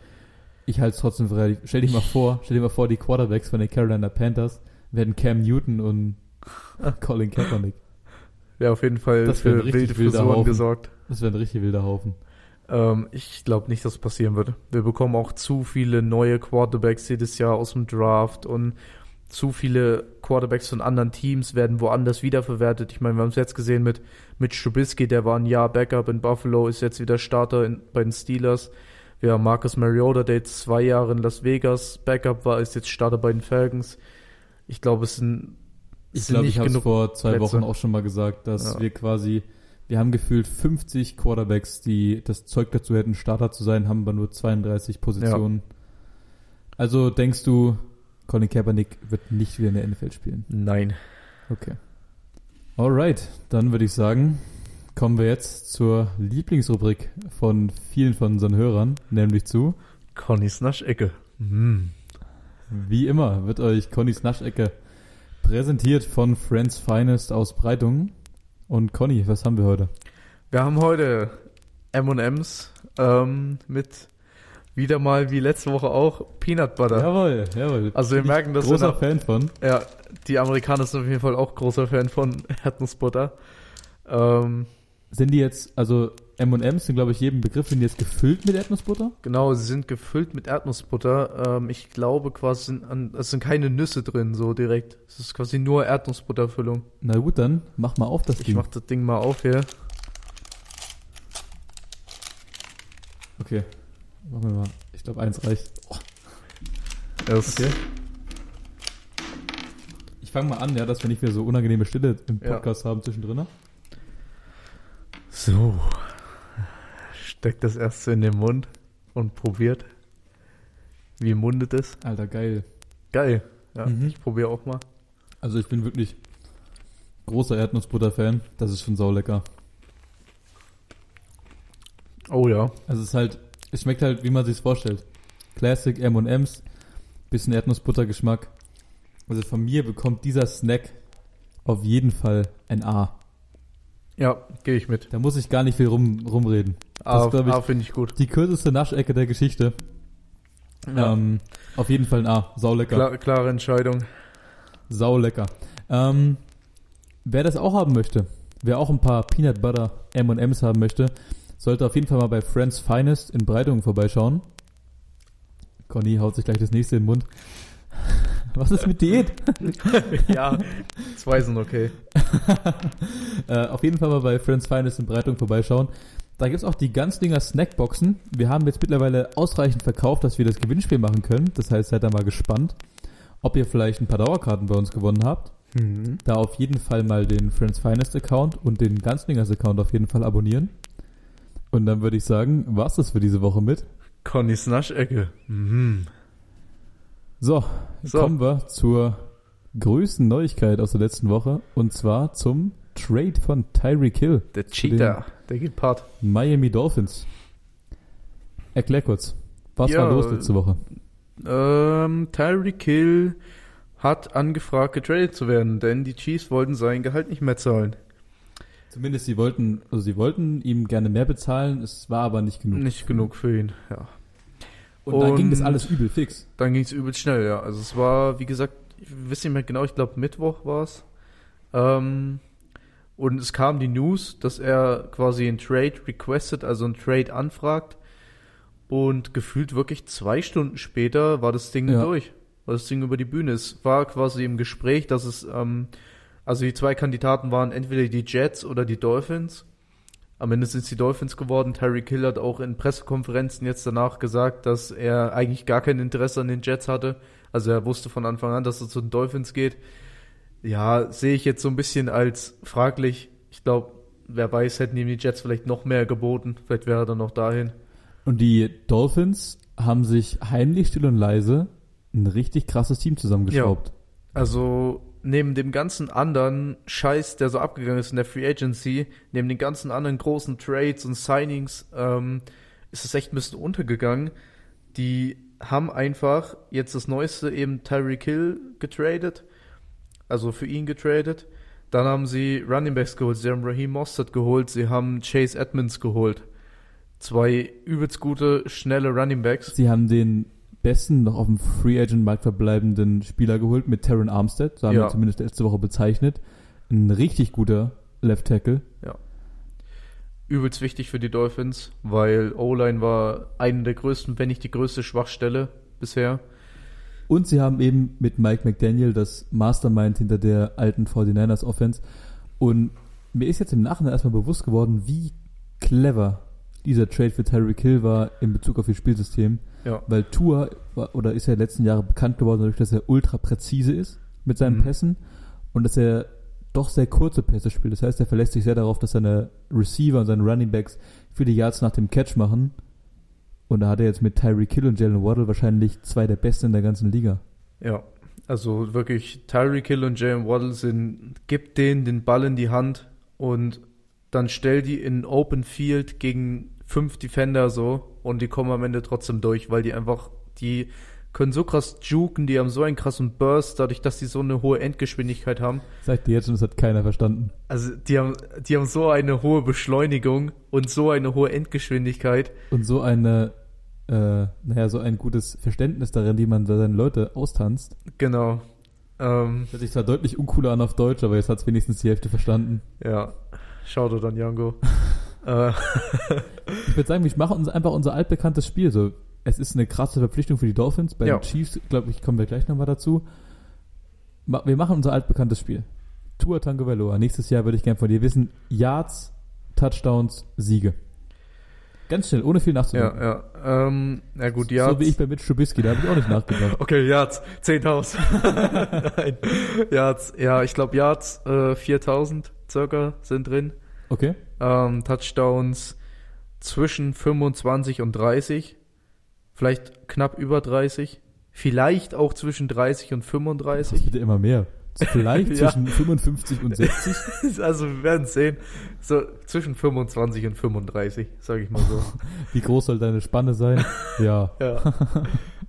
Ich halte es trotzdem für relativ. Stell dir mal vor, stell dir mal vor, die Quarterbacks von den Carolina Panthers werden Cam Newton und [laughs] Colin Kaepernick. Ja, auf jeden Fall Das für richtig wilde wilder Frisuren Haufen. gesorgt. Das wäre ein richtig wilder Haufen. Ähm, ich glaube nicht, dass es passieren wird. Wir bekommen auch zu viele neue Quarterbacks jedes Jahr aus dem Draft und zu viele Quarterbacks von anderen Teams werden woanders wiederverwertet. Ich meine, wir haben es jetzt gesehen mit, mit Strubisky, der war ein Jahr Backup in Buffalo, ist jetzt wieder Starter in, bei den Steelers. Haben Marcus Mariota, der jetzt zwei Jahre in Las Vegas Backup war, ist jetzt Starter bei den Falcons. Ich glaube, es sind, Ich es glaube, ich habe es vor zwei Plätze. Wochen auch schon mal gesagt, dass Ja. wir quasi, wir haben gefühlt 50 Quarterbacks, die das Zeug dazu hätten, Starter zu sein, haben aber nur 32 Positionen. Also denkst du, Colin Kaepernick wird nicht wieder in der NFL spielen? Nein. Okay. Alright, dann würde ich sagen, kommen wir jetzt zur Lieblingsrubrik von vielen von unseren Hörern, nämlich zu, Connys Naschecke. Mm. wie immer, wird euch Connys Naschecke präsentiert von Friends Finest aus Breitungen. Und Conny, was haben wir heute? Wir haben heute M&M's ähm, mit wieder mal wie letzte Woche auch Peanut Butter. Jawohl, jawohl. Also wir Bin merken, dass wir großer nach- Fan von. Ja, die Amerikaner sind auf jeden Fall auch großer Fan von Erdnussbutter. Ähm, Sind die jetzt, also M&M's sind glaube ich jedem Begriff, sind die jetzt gefüllt mit Erdnussbutter? genau, sie sind gefüllt mit Erdnussbutter. Ähm, ich glaube quasi, sind an, es sind keine Nüsse drin, so direkt. Es ist quasi nur Erdnussbutterfüllung. Na gut, dann mach mal auf das Ich Ding. mach das Ding mal auf hier. Okay. Machen wir mal. Ich glaube, eins reicht. Das, Okay. Ich fange mal an, ja, dass wir nicht wieder so unangenehme Stille im Ja. Podcast haben zwischendrin. So. Steckt das erste in den Mund und probiert. Wie mundet es? Alter, geil. Geil. Ja, Mhm. ich probiere auch mal. Also ich bin wirklich großer Erdnussbutter-Fan. Das ist schon saulecker. Oh ja. Also es ist halt, es schmeckt halt, wie man sich's vorstellt. Classic M&M's, bisschen Erdnussbutter-Geschmack. Also von mir bekommt dieser Snack auf jeden Fall ein A. Ja, gehe ich mit. Da muss ich gar nicht viel rum, rumreden. A, glaub ich- A finde ich gut. Die kürzeste Naschecke der Geschichte. Ja. Ähm, auf jeden Fall ein A. Saulecker. Klar, klare Entscheidung. Saulecker. Ähm, wer das auch haben möchte, wer auch ein paar Peanut Butter M&M's haben möchte, sollte auf jeden Fall mal bei Friends Finest in Breitungen vorbeischauen. Conny haut sich gleich das nächste in den Mund. [laughs] Was ist mit Diät? [laughs] ja, zwei sind okay. [laughs] äh, auf jeden Fall mal bei Friends Finest in Breitungen vorbeischauen. Da gibt's auch die Ganzlinger Snackboxen. Wir haben jetzt mittlerweile ausreichend verkauft, dass wir das Gewinnspiel machen können. Das heißt, seid da mal gespannt, ob ihr vielleicht ein paar Dauerkarten bei uns gewonnen habt. Mhm. Da auf jeden Fall mal den Friends Finest Account und den Ganzlingers Account auf jeden Fall abonnieren. Und dann würde ich sagen, war's das für diese Woche mit. Connys Naschecke. Mhm. So, So. kommen wir zur größten Neuigkeit aus der letzten Woche und zwar zum Trade von Tyreek Hill Der Cheater, der geht Part. Miami Dolphins. Erklär kurz, was Ja, war los letzte Woche? Ähm, Tyreek Hill hat angefragt, getradet zu werden, denn die Chiefs wollten sein Gehalt nicht mehr zahlen. Zumindest sie wollten, also sie wollten ihm gerne mehr bezahlen, es war aber nicht genug. Nicht genug für ihn, ja. Und dann ging das Und- alles übel fix. Dann ging es übelst schnell, ja. Also es war, wie gesagt, ich weiß nicht mehr genau, ich glaube Mittwoch war es. Ähm, und es kam die News, dass er quasi ein Trade requested, also ein Trade anfragt. Und gefühlt wirklich zwei Stunden später war das Ding Ja. durch. War das Ding über die Bühne. Es war quasi im Gespräch, dass es, ähm, also die zwei Kandidaten waren entweder die Jets oder die Dolphins. Am Ende sind es die Dolphins geworden. Tyreek Hill hat auch in Pressekonferenzen jetzt danach gesagt, dass er eigentlich gar kein Interesse an den Jets hatte. Also er wusste von Anfang an, dass er zu den Dolphins geht. Ja, sehe ich jetzt so ein bisschen als fraglich. Ich glaube, wer weiß, hätten ihm die Jets vielleicht noch mehr geboten. Vielleicht wäre er dann noch dahin. Und die Dolphins haben sich heimlich, still und leise ein richtig krasses Team zusammengeschraubt. Also neben dem ganzen anderen Scheiß, der so abgegangen ist in der Free Agency, neben den ganzen anderen großen Trades und Signings, ähm, ist es echt ein bisschen untergegangen. Die haben einfach jetzt das Neueste eben Tyreek Hill getradet, also für ihn getradet. Dann haben sie Running Backs geholt, sie haben Raheem Mostert geholt, sie haben Chase Edmonds geholt. Zwei übelst gute, schnelle Running Backs. Sie haben den besten noch auf dem Free Agent Markt verbleibenden Spieler geholt mit Terran Armstead, so haben Ja. wir zumindest letzte Woche bezeichnet. Ein richtig guter Left Tackle. Übelst wichtig für die Dolphins, weil O-Line war eine der größten, wenn nicht die größte Schwachstelle bisher. Und sie haben eben mit Mike McDaniel das Mastermind hinter der alten 49ers Offense. Und mir ist jetzt im Nachhinein erstmal bewusst geworden, wie clever dieser Trade für Tyreek Hill war in Bezug auf ihr Spielsystem. Ja. Weil Tour war, oder ist ja in den letzten Jahren bekannt geworden, dadurch, dass er ultra präzise ist mit seinen Mhm. Pässen und dass er doch sehr kurze Pässe spielt. Das heißt, er verlässt sich sehr darauf, dass seine Receiver und seine Running Backs viele Yards nach dem Catch machen. Und da hat er jetzt mit Tyreek Hill und Jalen Waddle wahrscheinlich zwei der Besten in der ganzen Liga. Ja, also wirklich Tyreek Hill und Jalen Waddle sind, gib denen den Ball in die Hand und dann stell die in Open Field gegen fünf Defender so und die kommen am Ende trotzdem durch, weil die einfach, die können so krass juken, die haben so einen krassen Burst, dadurch, dass die so eine hohe Endgeschwindigkeit haben. Sagt dir jetzt schon, das hat keiner verstanden. Also die haben, die haben so eine hohe Beschleunigung und so eine hohe Endgeschwindigkeit. Und so eine, äh, naja, so ein gutes Verständnis darin, wie man seine Leute austanzt. Genau. Ähm, Hört sich zwar deutlich uncooler an auf Deutsch, aber jetzt hat es wenigstens die Hälfte verstanden. ja, schau dir dann Jango. [laughs] äh, [laughs] Ich würde sagen, wir machen uns einfach unser altbekanntes Spiel. So, es ist eine krasse Verpflichtung für die Dolphins. Bei Ja. den Chiefs, glaube ich, kommen wir gleich nochmal dazu. Wir machen unser altbekanntes Spiel. Tua Tagovailoa. Nächstes Jahr würde ich gerne von dir wissen. Yards, Touchdowns, Siege. Ganz schnell, ohne viel nachzudenken. ja, ja. Ähm, ja gut, ja. So wie ich bei Mitch Trubisky, da habe ich auch nicht nachgedacht. [laughs] Okay, Yards, 10.000. [laughs] Nein, Yards, ja, ich glaube Yards, äh, 4.000 circa sind drin. Okay? Ähm, Touchdowns zwischen 25 und 30. Vielleicht knapp über 30. Vielleicht auch zwischen 30 und Das 35. bitte immer mehr. Vielleicht [laughs] Ja. zwischen 55 und 60. [laughs] Also wir werden sehen. So zwischen 25 und 35, sage ich mal so. [laughs] Wie groß soll deine Spanne sein? Ja, ja.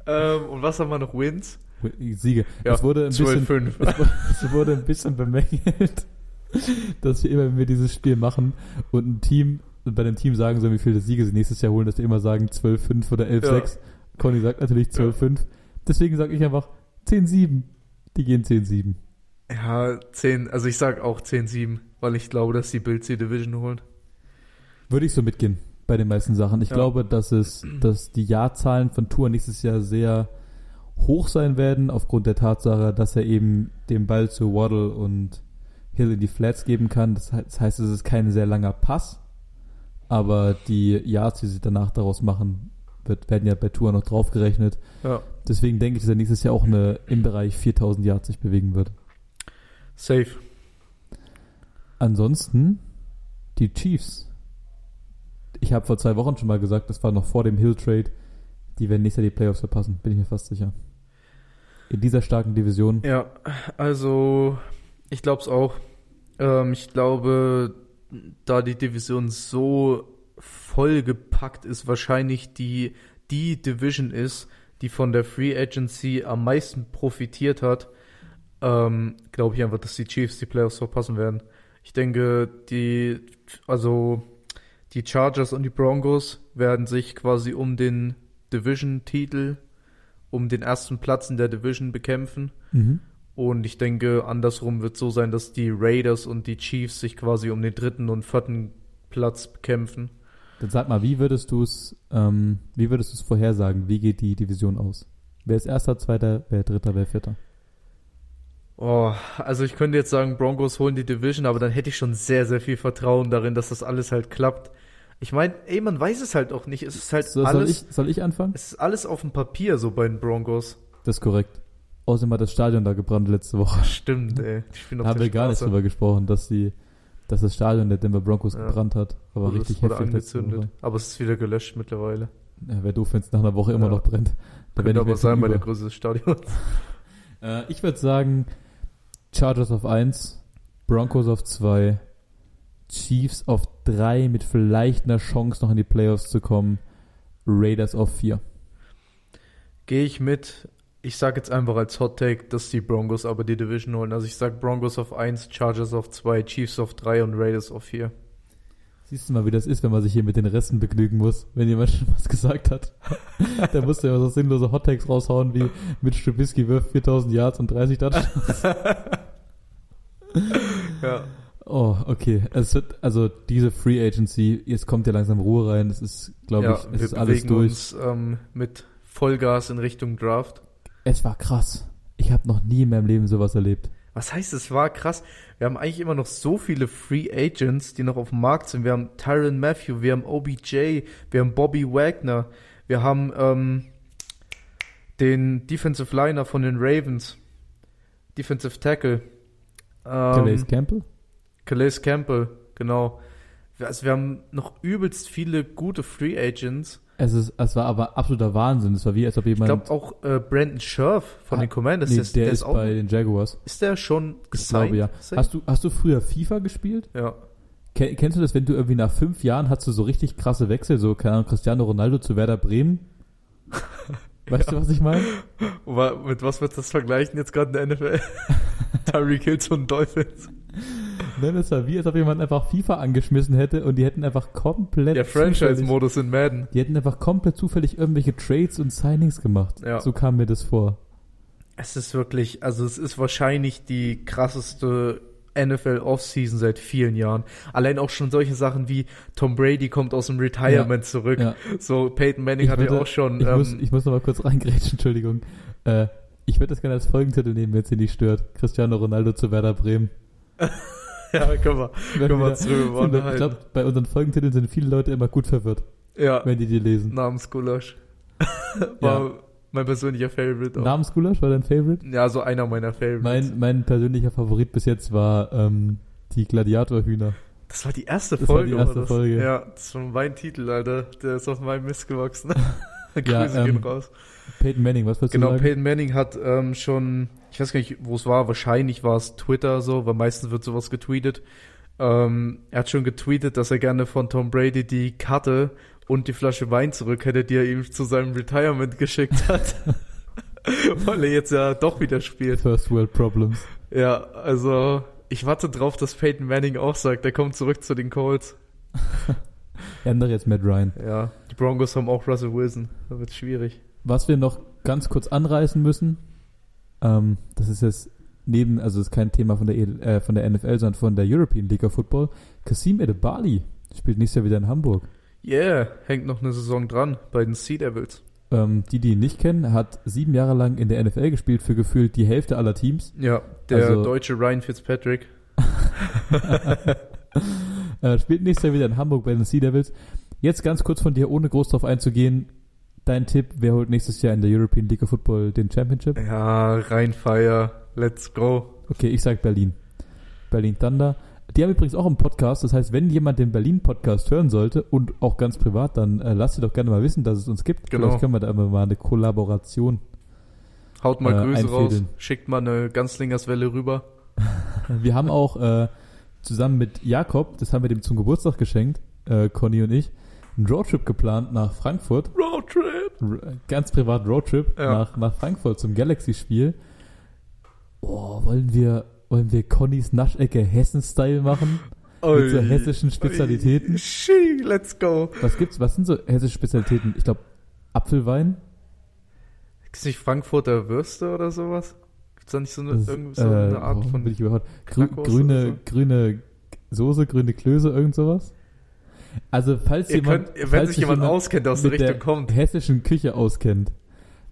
ähm, und was haben wir noch? Wins? Siege. Ja, es wurde ein bisschen 12-5. Es wurde, ein bisschen bemängelt, dass wir immer, wenn wir dieses Spiel machen und ein Team, bei dem Team sagen sollen, wie viele Siege sie nächstes Jahr holen, dass wir immer sagen 12-5 oder 11-6. Conny sagt natürlich 12-5. Deswegen sage ich einfach 10-7. Die gehen 10-7. Ja, 10, also ich sag auch 10-7, weil ich glaube, dass die Bills die Division holen. Würde ich so mitgehen bei den meisten Sachen. Ich Ja. glaube, dass es, dass die Jahrzahlen von Tour nächstes Jahr sehr hoch sein werden, aufgrund der Tatsache, dass er eben den Ball zu Waddle und Hill in die Flats geben kann. Das heißt, es ist kein sehr langer Pass, aber die Yards, die sie danach daraus machen, wird, werden ja bei Tour noch draufgerechnet. Ja, Deswegen denke ich, dass er nächstes Jahr auch eine, im Bereich 4000 Yards sich bewegen wird. safe. Ansonsten die Chiefs. Ich habe vor zwei Wochen schon mal gesagt, das war noch vor dem Hill-Trade, die werden nächstes Jahr die Playoffs verpassen, bin ich mir fast sicher. In dieser starken Division. Ja, also ich glaube es auch. Ähm, ich glaube, da die Division so vollgepackt ist, wahrscheinlich die, die Division ist, die von der Free Agency am meisten profitiert hat, ähm, glaube ich einfach, dass die Chiefs die Playoffs verpassen werden. Ich denke, die, also die Chargers und die Broncos werden sich quasi um den Division-Titel, um den ersten Platz in der Division bekämpfen. Mhm. Und ich denke, andersrum wird so sein, dass die Raiders und die Chiefs sich quasi um den dritten und vierten Platz bekämpfen. Dann sag mal, wie würdest du es, ähm, wie würdest du es vorhersagen? Wie geht die Division aus? Wer ist erster, zweiter, wer dritter, wer vierter? Oh, also ich könnte jetzt sagen, Broncos holen die Division, aber dann hätte ich schon sehr, sehr viel Vertrauen darin, dass das alles halt klappt. Ich meine, ey, man weiß es halt auch nicht. Es ist halt So, soll, alles, ich, soll ich anfangen? es ist alles auf dem Papier so bei den Broncos. Das ist korrekt. Außerdem hat das Stadion da gebrannt letzte Woche. [laughs] Stimmt, ey. Ich bin Da auf haben der wir gar nicht Straße. drüber gesprochen, dass die, dass das Stadion der Denver Broncos Ja. gebrannt hat. Aber Also richtig wurde heftig angezündet. Aber es ist wieder gelöscht mittlerweile. Ja, Wäre doof, wenn es nach einer Woche immer Ja. noch brennt. Da Könnte aber sein bei der. Größe des Stadions. [laughs] Äh, ich würde sagen, Chargers auf 1, Broncos auf 2, Chiefs auf 3 mit vielleicht einer Chance noch in die Playoffs zu kommen, Raiders auf 4. Gehe ich mit. Ich sag jetzt einfach als Hot Take, dass die Broncos aber die Division holen. Also ich sag Broncos auf 1, Chargers auf 2, Chiefs auf 3 und Raiders auf 4. Siehst du mal, wie das ist, wenn man sich hier mit den Resten begnügen muss, wenn jemand [laughs] schon was gesagt hat. da musst du ja so sinnlose Hottakes raushauen, wie Mitch Trubisky wirft 4000 Yards und 30 Touchdowns. [laughs] Ja. Oh, okay. Es wird, also diese Free Agency, jetzt kommt ja langsam Ruhe rein. Es ist, glaube ja, ich, es wir ist alles bewegen durch. uns ähm, mit Vollgas in Richtung Draft. Es war krass. Ich habe noch nie in meinem Leben sowas erlebt. Was heißt, es war krass? Wir haben eigentlich immer noch so viele Free Agents, die noch auf dem Markt sind. Wir haben Tyron Matthew, wir haben OBJ, wir haben Bobby Wagner, wir haben ähm, den Defensive Liner von den Ravens, Defensive Tackle. Ähm, Calais Campbell? Calais Campbell, genau. Also wir haben noch übelst viele gute Free Agents. Es, ist, es war aber absoluter Wahnsinn. Es war wie, als ob Ich jemand. glaube auch äh, Brandon Scherf von Ah, den Commanders, nee, der, der, der ist, bei den Jaguars. ist der schon Ich gesigned? glaube ja. Hast du, hast du früher FIFA gespielt? ja. Ken- Kennst du das, wenn du irgendwie nach fünf Jahren hast du so richtig krasse Wechsel, so keine Ahnung, Cristiano Ronaldo zu Werder Bremen? [laughs] Weißt Ja. du, was ich meine? Mit was wird das vergleichen jetzt gerade in der NFL? [laughs] Tyreek Hill zu den Dolphins. Nein, das war wie, als ob jemand einfach FIFA angeschmissen hätte und die hätten einfach komplett Der zufällig- Franchise-Modus in Madden. Die hätten einfach komplett zufällig irgendwelche Trades und Signings gemacht. Ja. So kam mir das vor. Es ist wirklich, also es ist wahrscheinlich die krasseste NFL Offseason seit vielen Jahren. Allein auch schon solche Sachen wie Tom Brady kommt aus dem Retirement zurück. Ja. So Peyton Manning Ich hatte ja würde- auch schon. Ich, ähm, muss, ich muss noch mal kurz reingrätschen, Entschuldigung. Äh, ich würde das gerne als Folgentitel nehmen, wenn es dir nicht stört. Cristiano Ronaldo zu Werder Bremen. [laughs] [laughs] ja, können wir, können wir uns drüber ich glaube, bei unseren Folgentiteln sind viele Leute immer gut verwirrt, Ja, wenn die die lesen. Namensgulasch. [laughs] War Ja. mein persönlicher Favorite. Auch. Namensgulasch war dein Favorite? Ja, so einer meiner Favorites. Mein, mein persönlicher Favorit bis jetzt war ähm, die Gladiatorhühner. das war die erste Das war Folge. die erste oder das? Folge. Ja, das war mein Titel, Alter. Der ist auf meinem Mist gewachsen. [laughs] Ja, Grüße gehen ähm, raus. Peyton Manning, was Genau, du sagen? Peyton Manning hat ähm, schon, ich weiß gar nicht, wo es war, wahrscheinlich war es Twitter so, weil meistens wird sowas getweetet. Ähm, er hat schon getweetet, dass er gerne von Tom Brady die Karte und die Flasche Wein zurück hätte, die er ihm zu seinem Retirement geschickt hat. [laughs] weil er jetzt ja doch wieder spielt. First World Problems. Ja, also ich warte drauf, dass Peyton Manning auch sagt, er kommt zurück zu den Colts. [laughs] Ändere jetzt Matt Ryan. Ja, die Broncos haben auch Russell Wilson. Da wird schwierig. Was wir noch ganz kurz anreißen müssen, ähm, das ist jetzt neben, also das ist kein Thema von der, EL äh, von der NFL, sondern von der European League of Football. Kasim Edebali spielt nächstes Jahr wieder in Hamburg. Yeah, hängt noch eine Saison dran bei den Sea Devils. Ähm, die, die ihn nicht kennen, hat sieben Jahre lang in der NFL gespielt für gefühlt die Hälfte aller Teams. Ja, der Also- deutsche Ryan Fitzpatrick. [laughs] äh, spielt nächstes Jahr wieder in Hamburg bei den Sea Devils. Jetzt ganz kurz von dir, ohne groß drauf einzugehen. Dein Tipp, wer holt nächstes Jahr in der European League of Football den Championship? Ja, Rheinfire, let's go. Okay, ich sag Berlin. Berlin Thunder. Die haben übrigens auch einen Podcast. Das heißt, wenn jemand den Berlin-Podcast hören sollte und auch ganz privat, dann äh, lasst ihr doch gerne mal wissen, dass es uns gibt. Genau. Vielleicht können wir da immer mal eine Kollaboration. Haut mal Äh, Grüße raus, einfädeln. schickt mal eine Ganzlingerswelle rüber. [laughs] Wir haben auch äh, zusammen mit Jakob, das haben wir dem zum Geburtstag geschenkt, äh, Conny und ich, einen Roadtrip geplant nach Frankfurt. Roadtrip. Ganz privat Roadtrip Ja. nach, nach Frankfurt zum Galaxy-Spiel. Oh, wollen wir, wollen wir Connys Naschecke Hessen-Style machen? Mit so hessischen Spezialitäten? Schi, let's go. Was gibt's? Was sind so hessische Spezialitäten? Ich glaube, Apfelwein. Ist nicht Frankfurter Würste oder sowas? Gibt's da nicht so eine, Das so äh, eine Art warum von bin ich überhaupt? Grü grüne, so? grüne Soße, grüne Klöße, irgend sowas? Also, falls Ihr jemand, könnt, wenn falls sich jemand auskennt, der aus der Richtung kommt. hessischen Küche auskennt,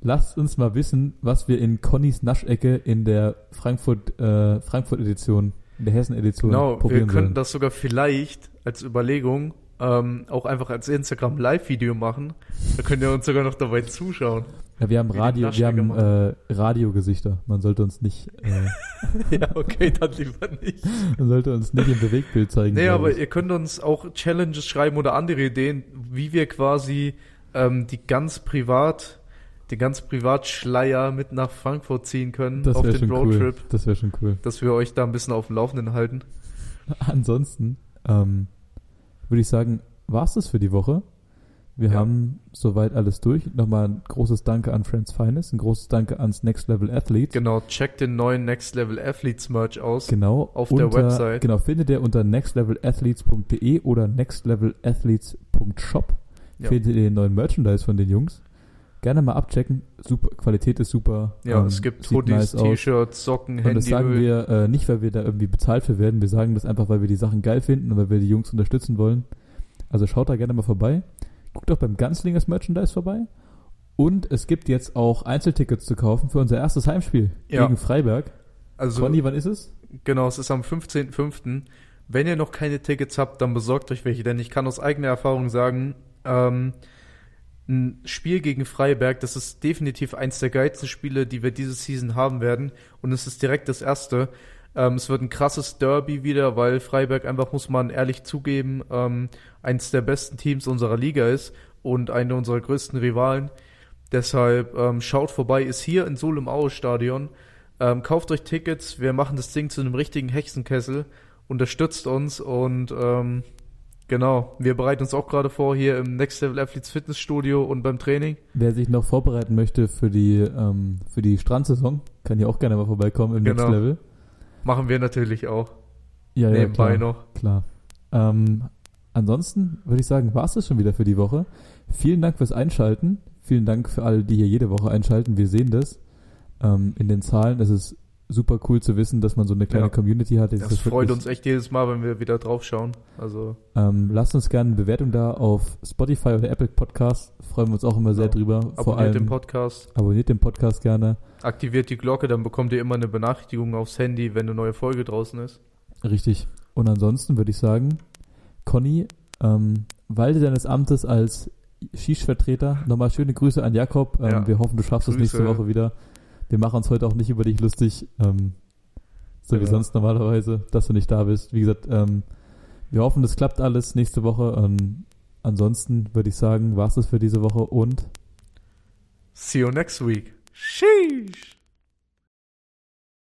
lasst uns mal wissen, was wir in Connys Naschecke in der Frankfurt, äh, Frankfurt Edition, in der Hessen Edition Genau, wir probieren könnten sollen. das sogar vielleicht als Überlegung ähm, auch einfach als Instagram Live-Video machen. Da könnt ihr uns sogar noch dabei zuschauen. Ja, wir haben Radio, wir haben äh, Radiogesichter. Man sollte uns nicht, äh, [laughs] ja, okay, dann lieber nicht. man sollte uns nicht im Bewegtbild zeigen. Nee, aber ich. ihr könnt uns auch Challenges schreiben oder andere Ideen, wie wir quasi ähm, die ganz privat, den ganz Privatschleier mit nach Frankfurt ziehen können das auf den schon cool. Roadtrip, Das wäre schon cool. dass wir euch da ein bisschen auf dem Laufenden halten. Ansonsten ähm, würde ich sagen, war es das für die Woche. Wir Ja. haben soweit alles durch. Nochmal ein großes Danke an Friends Finest, ein großes Danke ans Next Level Athletes. Genau, checkt den neuen Next Level Athletes Merch aus. Genau, Auf der unter, Website. Genau, findet ihr unter nextlevelathletes.de oder nextlevelathletes.shop. Ja. Findet ihr den neuen Merchandise von den Jungs. Gerne mal abchecken. Super, Qualität ist super. Ja, ähm, es gibt Hoodies, nice. T-Shirts, Socken, Und das sagen Handy. wir äh, nicht, weil wir da irgendwie bezahlt für werden. Wir sagen das einfach, weil wir die Sachen geil finden und weil wir die Jungs unterstützen wollen. Also schaut da gerne mal vorbei. Guckt auch beim Ganzlingers Merchandise vorbei. Und es gibt jetzt auch Einzeltickets zu kaufen für unser erstes Heimspiel Ja. gegen Freiberg. Also, Conny, wann ist es? genau, es ist am 15.05. Wenn ihr noch keine Tickets habt, dann besorgt euch welche, denn ich kann aus eigener Erfahrung sagen, ähm, ein Spiel gegen Freiberg, das ist definitiv eins der geilsten Spiele, die wir diese Season haben werden. Und es ist direkt das erste. Ähm, es wird ein krasses Derby wieder, weil Freiberg einfach, muss man ehrlich zugeben, ähm, eins der besten Teams unserer Liga ist und eine unserer größten Rivalen. Deshalb ähm, schaut vorbei, ist hier in Suhl im Aue-Stadion. Ähm, kauft euch Tickets, wir machen das Ding zu einem richtigen Hexenkessel. Unterstützt uns und ähm, genau, wir bereiten uns auch gerade vor hier im Next Level Athletes Fitnessstudio und beim Training. Wer sich noch vorbereiten möchte für die, ähm, für die Strandsaison, kann ja auch gerne mal vorbeikommen im Next Genau. Level. Machen wir natürlich auch. Ja, nebenbei klar, noch. Klar. Ähm, ansonsten würde ich sagen, war es das schon wieder für die Woche. Vielen Dank fürs Einschalten. Vielen Dank für alle, die hier jede Woche einschalten. Wir sehen das ähm, in den Zahlen. Es ist super cool zu wissen, dass man so eine kleine Ja. Community hat. Das sich freut uns echt jedes Mal, wenn wir wieder drauf schauen. Also, Ähm, lasst uns gerne eine Bewertung da auf Spotify oder Apple Podcast. Freuen wir uns auch immer sehr drüber. Vor abonniert allem den Podcast, abonniert den Podcast gerne. aktiviert die Glocke, dann bekommt ihr immer eine Benachrichtigung aufs Handy, wenn eine neue Folge draußen ist. Richtig. Und ansonsten würde ich sagen, Conny, ähm, walte deines Amtes als Shish-Vertreter. Nochmal schöne Grüße an Jakob. Ähm, Ja. Wir hoffen, du schaffst es Grüße. nächste Woche wieder. Wir machen uns heute auch nicht über dich lustig, ähm, so wie Genau. sonst normalerweise, dass du nicht da bist. Wie gesagt, ähm, wir hoffen, das klappt alles nächste Woche. Ähm, ansonsten würde ich sagen, war es das für diese Woche und See you next week. Sheesh!